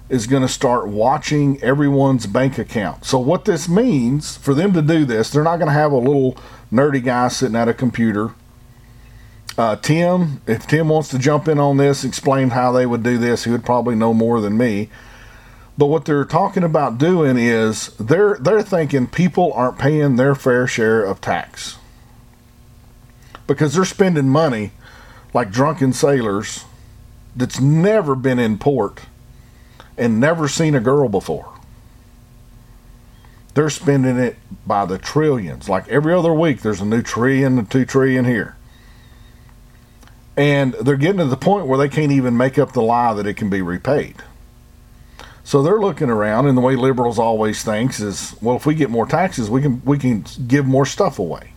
is going to start watching everyone's bank account. So, what this means for them to do this, they're not going to have a little nerdy guy sitting at a computer. Uh, Tim, if Tim wants to jump in on this, explain how they would do this, he would probably know more than me. But what they're talking about doing is they're they're thinking people aren't paying their fair share of tax because they're spending money like drunken sailors that's never been in port and never seen a girl before. They're spending it by the trillions. Like every other week, there's a new trillion and two trillion here. And they're getting to the point where they can't even make up the lie that it can be repaid. So they're looking around, and the way liberals always thinks is, well, if we get more taxes, we can we can give more stuff away.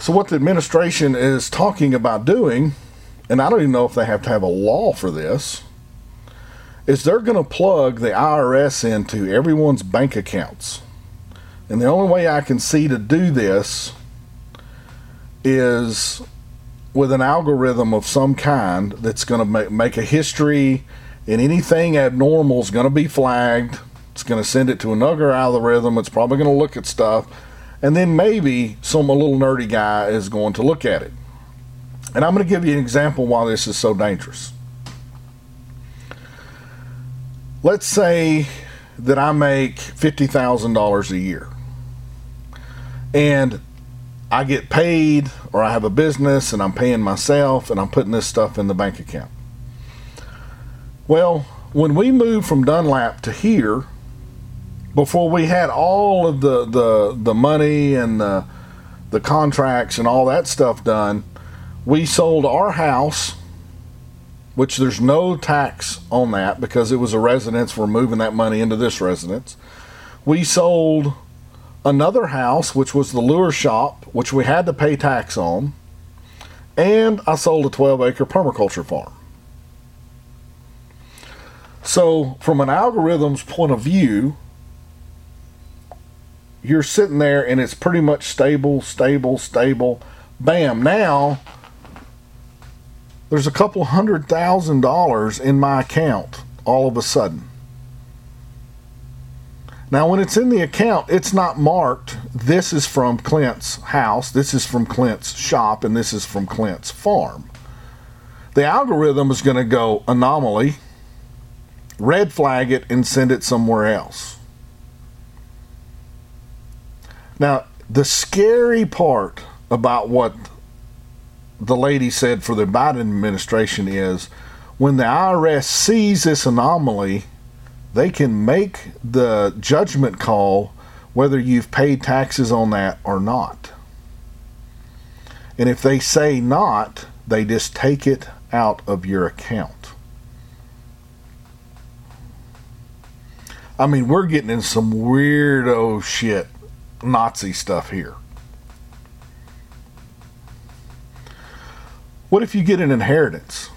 So, what the administration is talking about doing, and I don't even know if they have to have a law for this, is they're going to plug the IRS into everyone's bank accounts. And the only way I can see to do this is with an algorithm of some kind that's going to make, make a history, and anything abnormal is going to be flagged. It's going to send it to another algorithm. It's probably going to look at stuff and then maybe some little nerdy guy is going to look at it. And I'm going to give you an example why this is so dangerous. Let's say that I make $50,000 a year and I get paid or I have a business and I'm paying myself and I'm putting this stuff in the bank account. Well, when we moved from Dunlap to here, before we had all of the the the money and the the contracts and all that stuff done, we sold our house, which there's no tax on that because it was a residence. We're moving that money into this residence. We sold another house, which was the lure shop, which we had to pay tax on, and I sold a 12 acre permaculture farm. So, from an algorithm's point of view, you're sitting there and it's pretty much stable, stable, stable. Bam, now there's a couple hundred thousand dollars in my account all of a sudden. Now, when it's in the account, it's not marked. This is from Clint's house, this is from Clint's shop, and this is from Clint's farm. The algorithm is going to go anomaly, red flag it, and send it somewhere else. Now, the scary part about what the lady said for the Biden administration is when the IRS sees this anomaly, they can make the judgment call whether you've paid taxes on that or not. And if they say not, they just take it out of your account. I mean, we're getting in some weirdo shit, Nazi stuff here. What if you get an inheritance?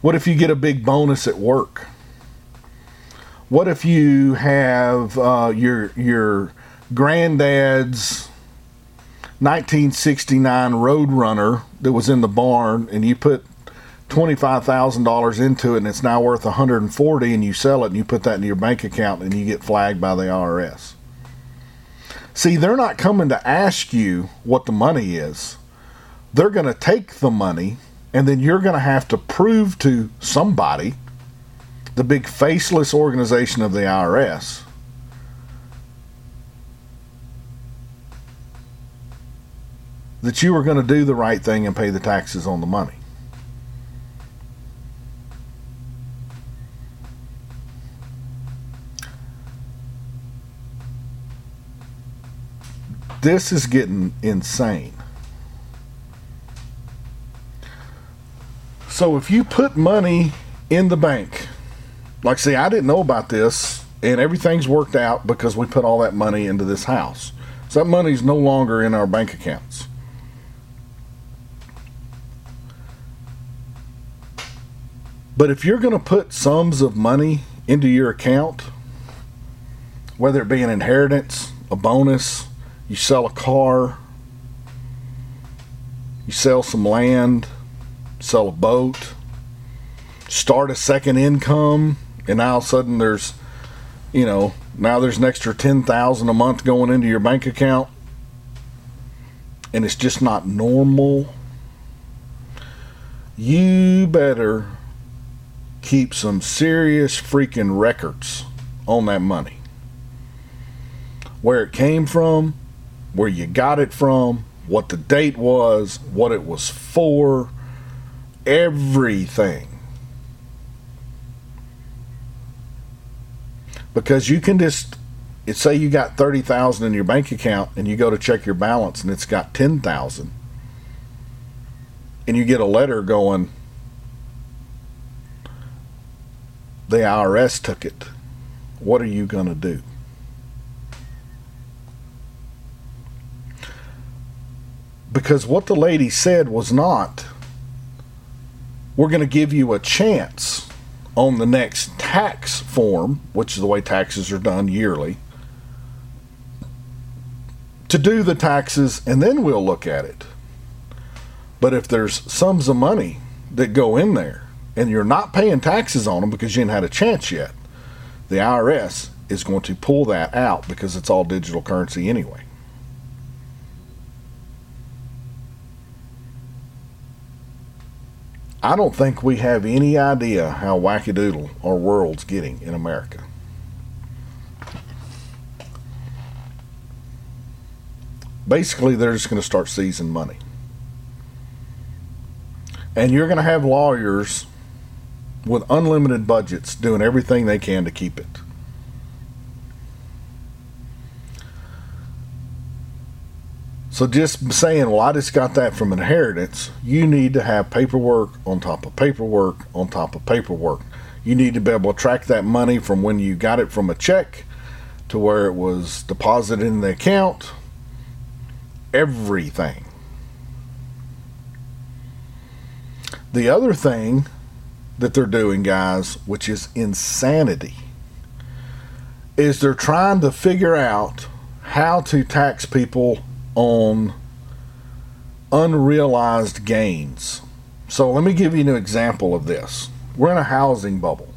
What if you get a big bonus at work? What if you have uh, your your granddad's 1969 Roadrunner that was in the barn, and you put $25,000 into it and it's now worth 140 and you sell it and you put that in your bank account and you get flagged by the IRS. See, they're not coming to ask you what the money is. They're going to take the money and then you're going to have to prove to somebody, the big faceless organization of the IRS, that you are going to do the right thing and pay the taxes on the money. This is getting insane. So if you put money in the bank, like see, I didn't know about this and everything's worked out because we put all that money into this house. So that money's no longer in our bank accounts. But if you're going to put sums of money into your account, whether it be an inheritance, a bonus, you sell a car, you sell some land, sell a boat, start a second income, and now all of a sudden there's, you know, now there's an extra ten thousand a month going into your bank account, and it's just not normal. You better keep some serious freaking records on that money. Where it came from, where you got it from, what the date was, what it was for, everything. Because you can just say you got 30,000 in your bank account and you go to check your balance and it's got 10,000 and you get a letter going the IRS took it. What are you going to do? Because what the lady said was not, we're going to give you a chance on the next tax form, which is the way taxes are done yearly, to do the taxes and then we'll look at it. But if there's sums of money that go in there and you're not paying taxes on them because you ain't had a chance yet, the IRS is going to pull that out because it's all digital currency anyway. I don't think we have any idea how wackadoodle our world's getting in America. Basically, they're just going to start seizing money. And you're going to have lawyers with unlimited budgets doing everything they can to keep it. So just saying, well, I just got that from inheritance, you need to have paperwork on top of paperwork on top of paperwork. You need to be able to track that money from when you got it from a check to where it was deposited in the account. Everything. The other thing that they're doing, guys, which is insanity, is they're trying to figure out how to tax people on unrealized gains. So let me give you an example of this. We're in a housing bubble.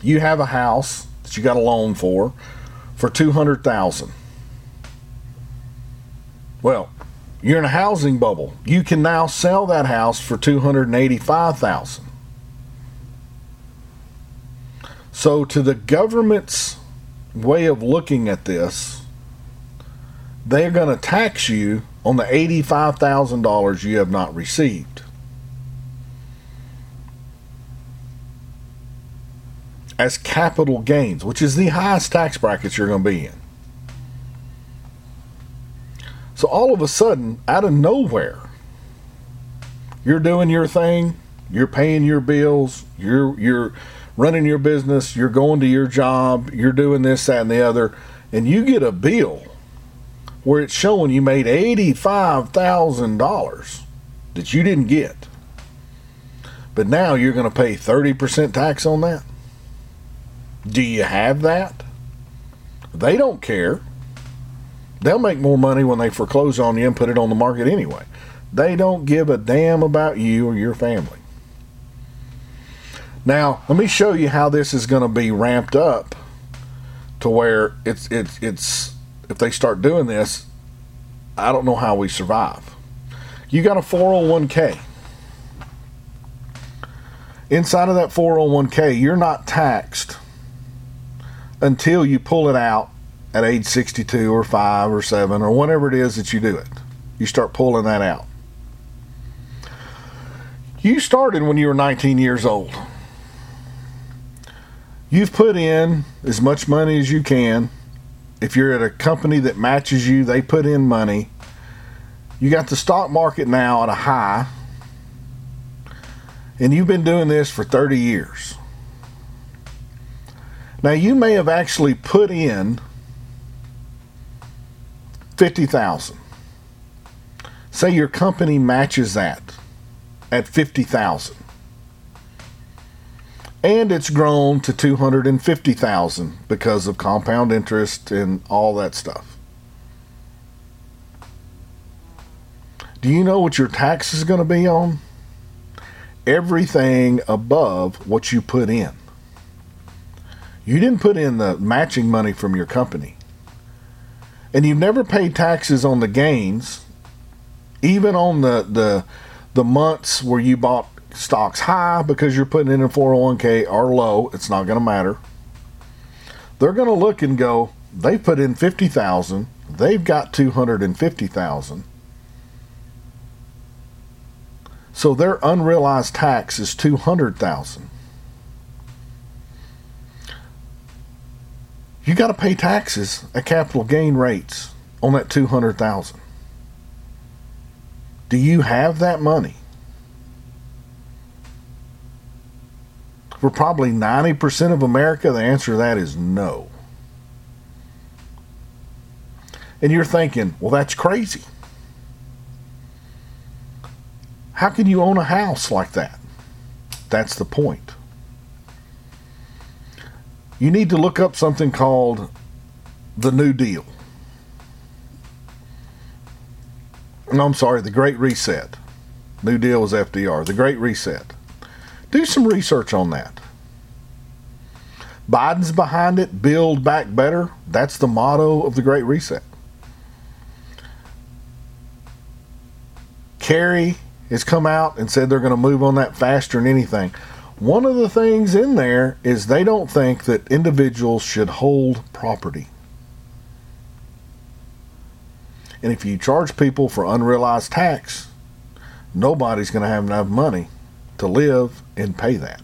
You have a house that you got a loan for for 200,000. Well, you're in a housing bubble. You can now sell that house for 285,000. So to the government's way of looking at this, they're going to tax you on the $85,000 you have not received. As capital gains, which is the highest tax bracket you're going to be in. So all of a sudden, out of nowhere, you're doing your thing, you're paying your bills, you're you're running your business, you're going to your job, you're doing this, that, and the other, and you get a bill where it's showing you made $85,000 that you didn't get. But now you're going to pay 30% tax on that? Do you have that? They don't care. They'll make more money when they foreclose on you and put it on the market anyway. They don't give a damn about you or your family. Now, let me show you how this is going to be ramped up to where it's it's it's if they start doing this, I don't know how we survive. You got a 401k. Inside of that 401k, you're not taxed until you pull it out at age 62 or 5 or 7 or whatever it is that you do it. You start pulling that out. You started when you were 19 years old. You've put in as much money as you can. If you're at a company that matches you, they put in money. You got the stock market now at a high, and you've been doing this for 30 years. Now, you may have actually put in 50,000. Say your company matches that at 50,000. And it's grown to 250,000 because of compound interest and all that stuff. Do you know what your tax is going to be on? Everything above what you put in. You didn't put in the matching money from your company and you've never paid taxes on the gains, even on the the the months where you bought stocks high because you're putting in a 401k or low, it's not going to matter. They're going to look and go, they put in 50,000, they've got 250,000. So their unrealized tax is 200,000. you got to pay taxes at capital gain rates on that 200,000. Do you have that money? For probably 90% of America, the answer to that is no. And you're thinking, well, that's crazy. How can you own a house like that? That's the point you need to look up something called the New Deal. No, I'm sorry, the Great Reset. New Deal was FDR. The Great Reset. Do some research on that. Biden's behind it. Build back better. That's the motto of the Great Reset. Kerry has come out and said they're going to move on that faster than anything. One of the things in there is they don't think that individuals should hold property. And if you charge people for unrealized tax, nobody's going to have enough money to live and pay that.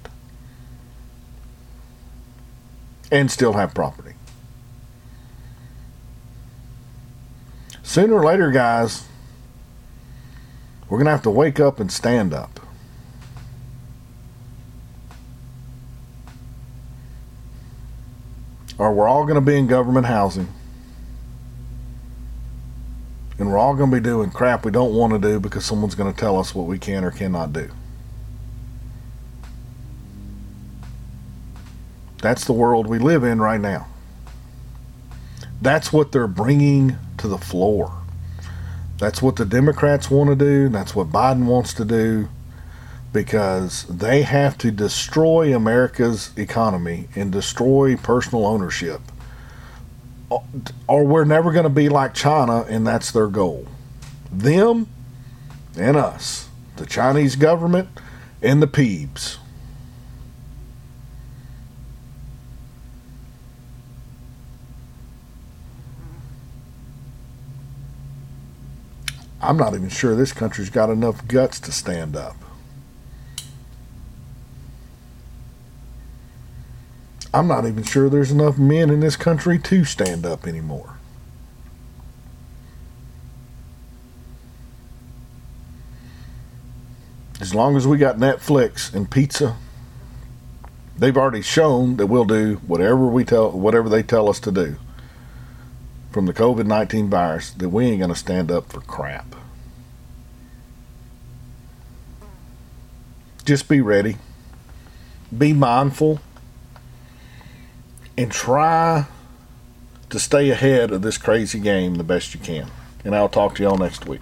And still have property. Sooner or later, guys, we're going to have to wake up and stand up. or we're all going to be in government housing. And we're all going to be doing crap we don't want to do because someone's going to tell us what we can or cannot do. That's the world we live in right now. That's what they're bringing to the floor. That's what the Democrats want to do. That's what Biden wants to do because they have to destroy America's economy and destroy personal ownership. Or we're never going to be like China, and that's their goal. Them and us, the Chinese government and the peeps. I'm not even sure this country's got enough guts to stand up. I'm not even sure there's enough men in this country to stand up anymore. As long as we got Netflix and pizza, they've already shown that we'll do whatever we tell whatever they tell us to do from the COVID nineteen virus. That we ain't gonna stand up for crap. Just be ready. Be mindful and try to stay ahead of this crazy game the best you can. And I'll talk to y'all next week.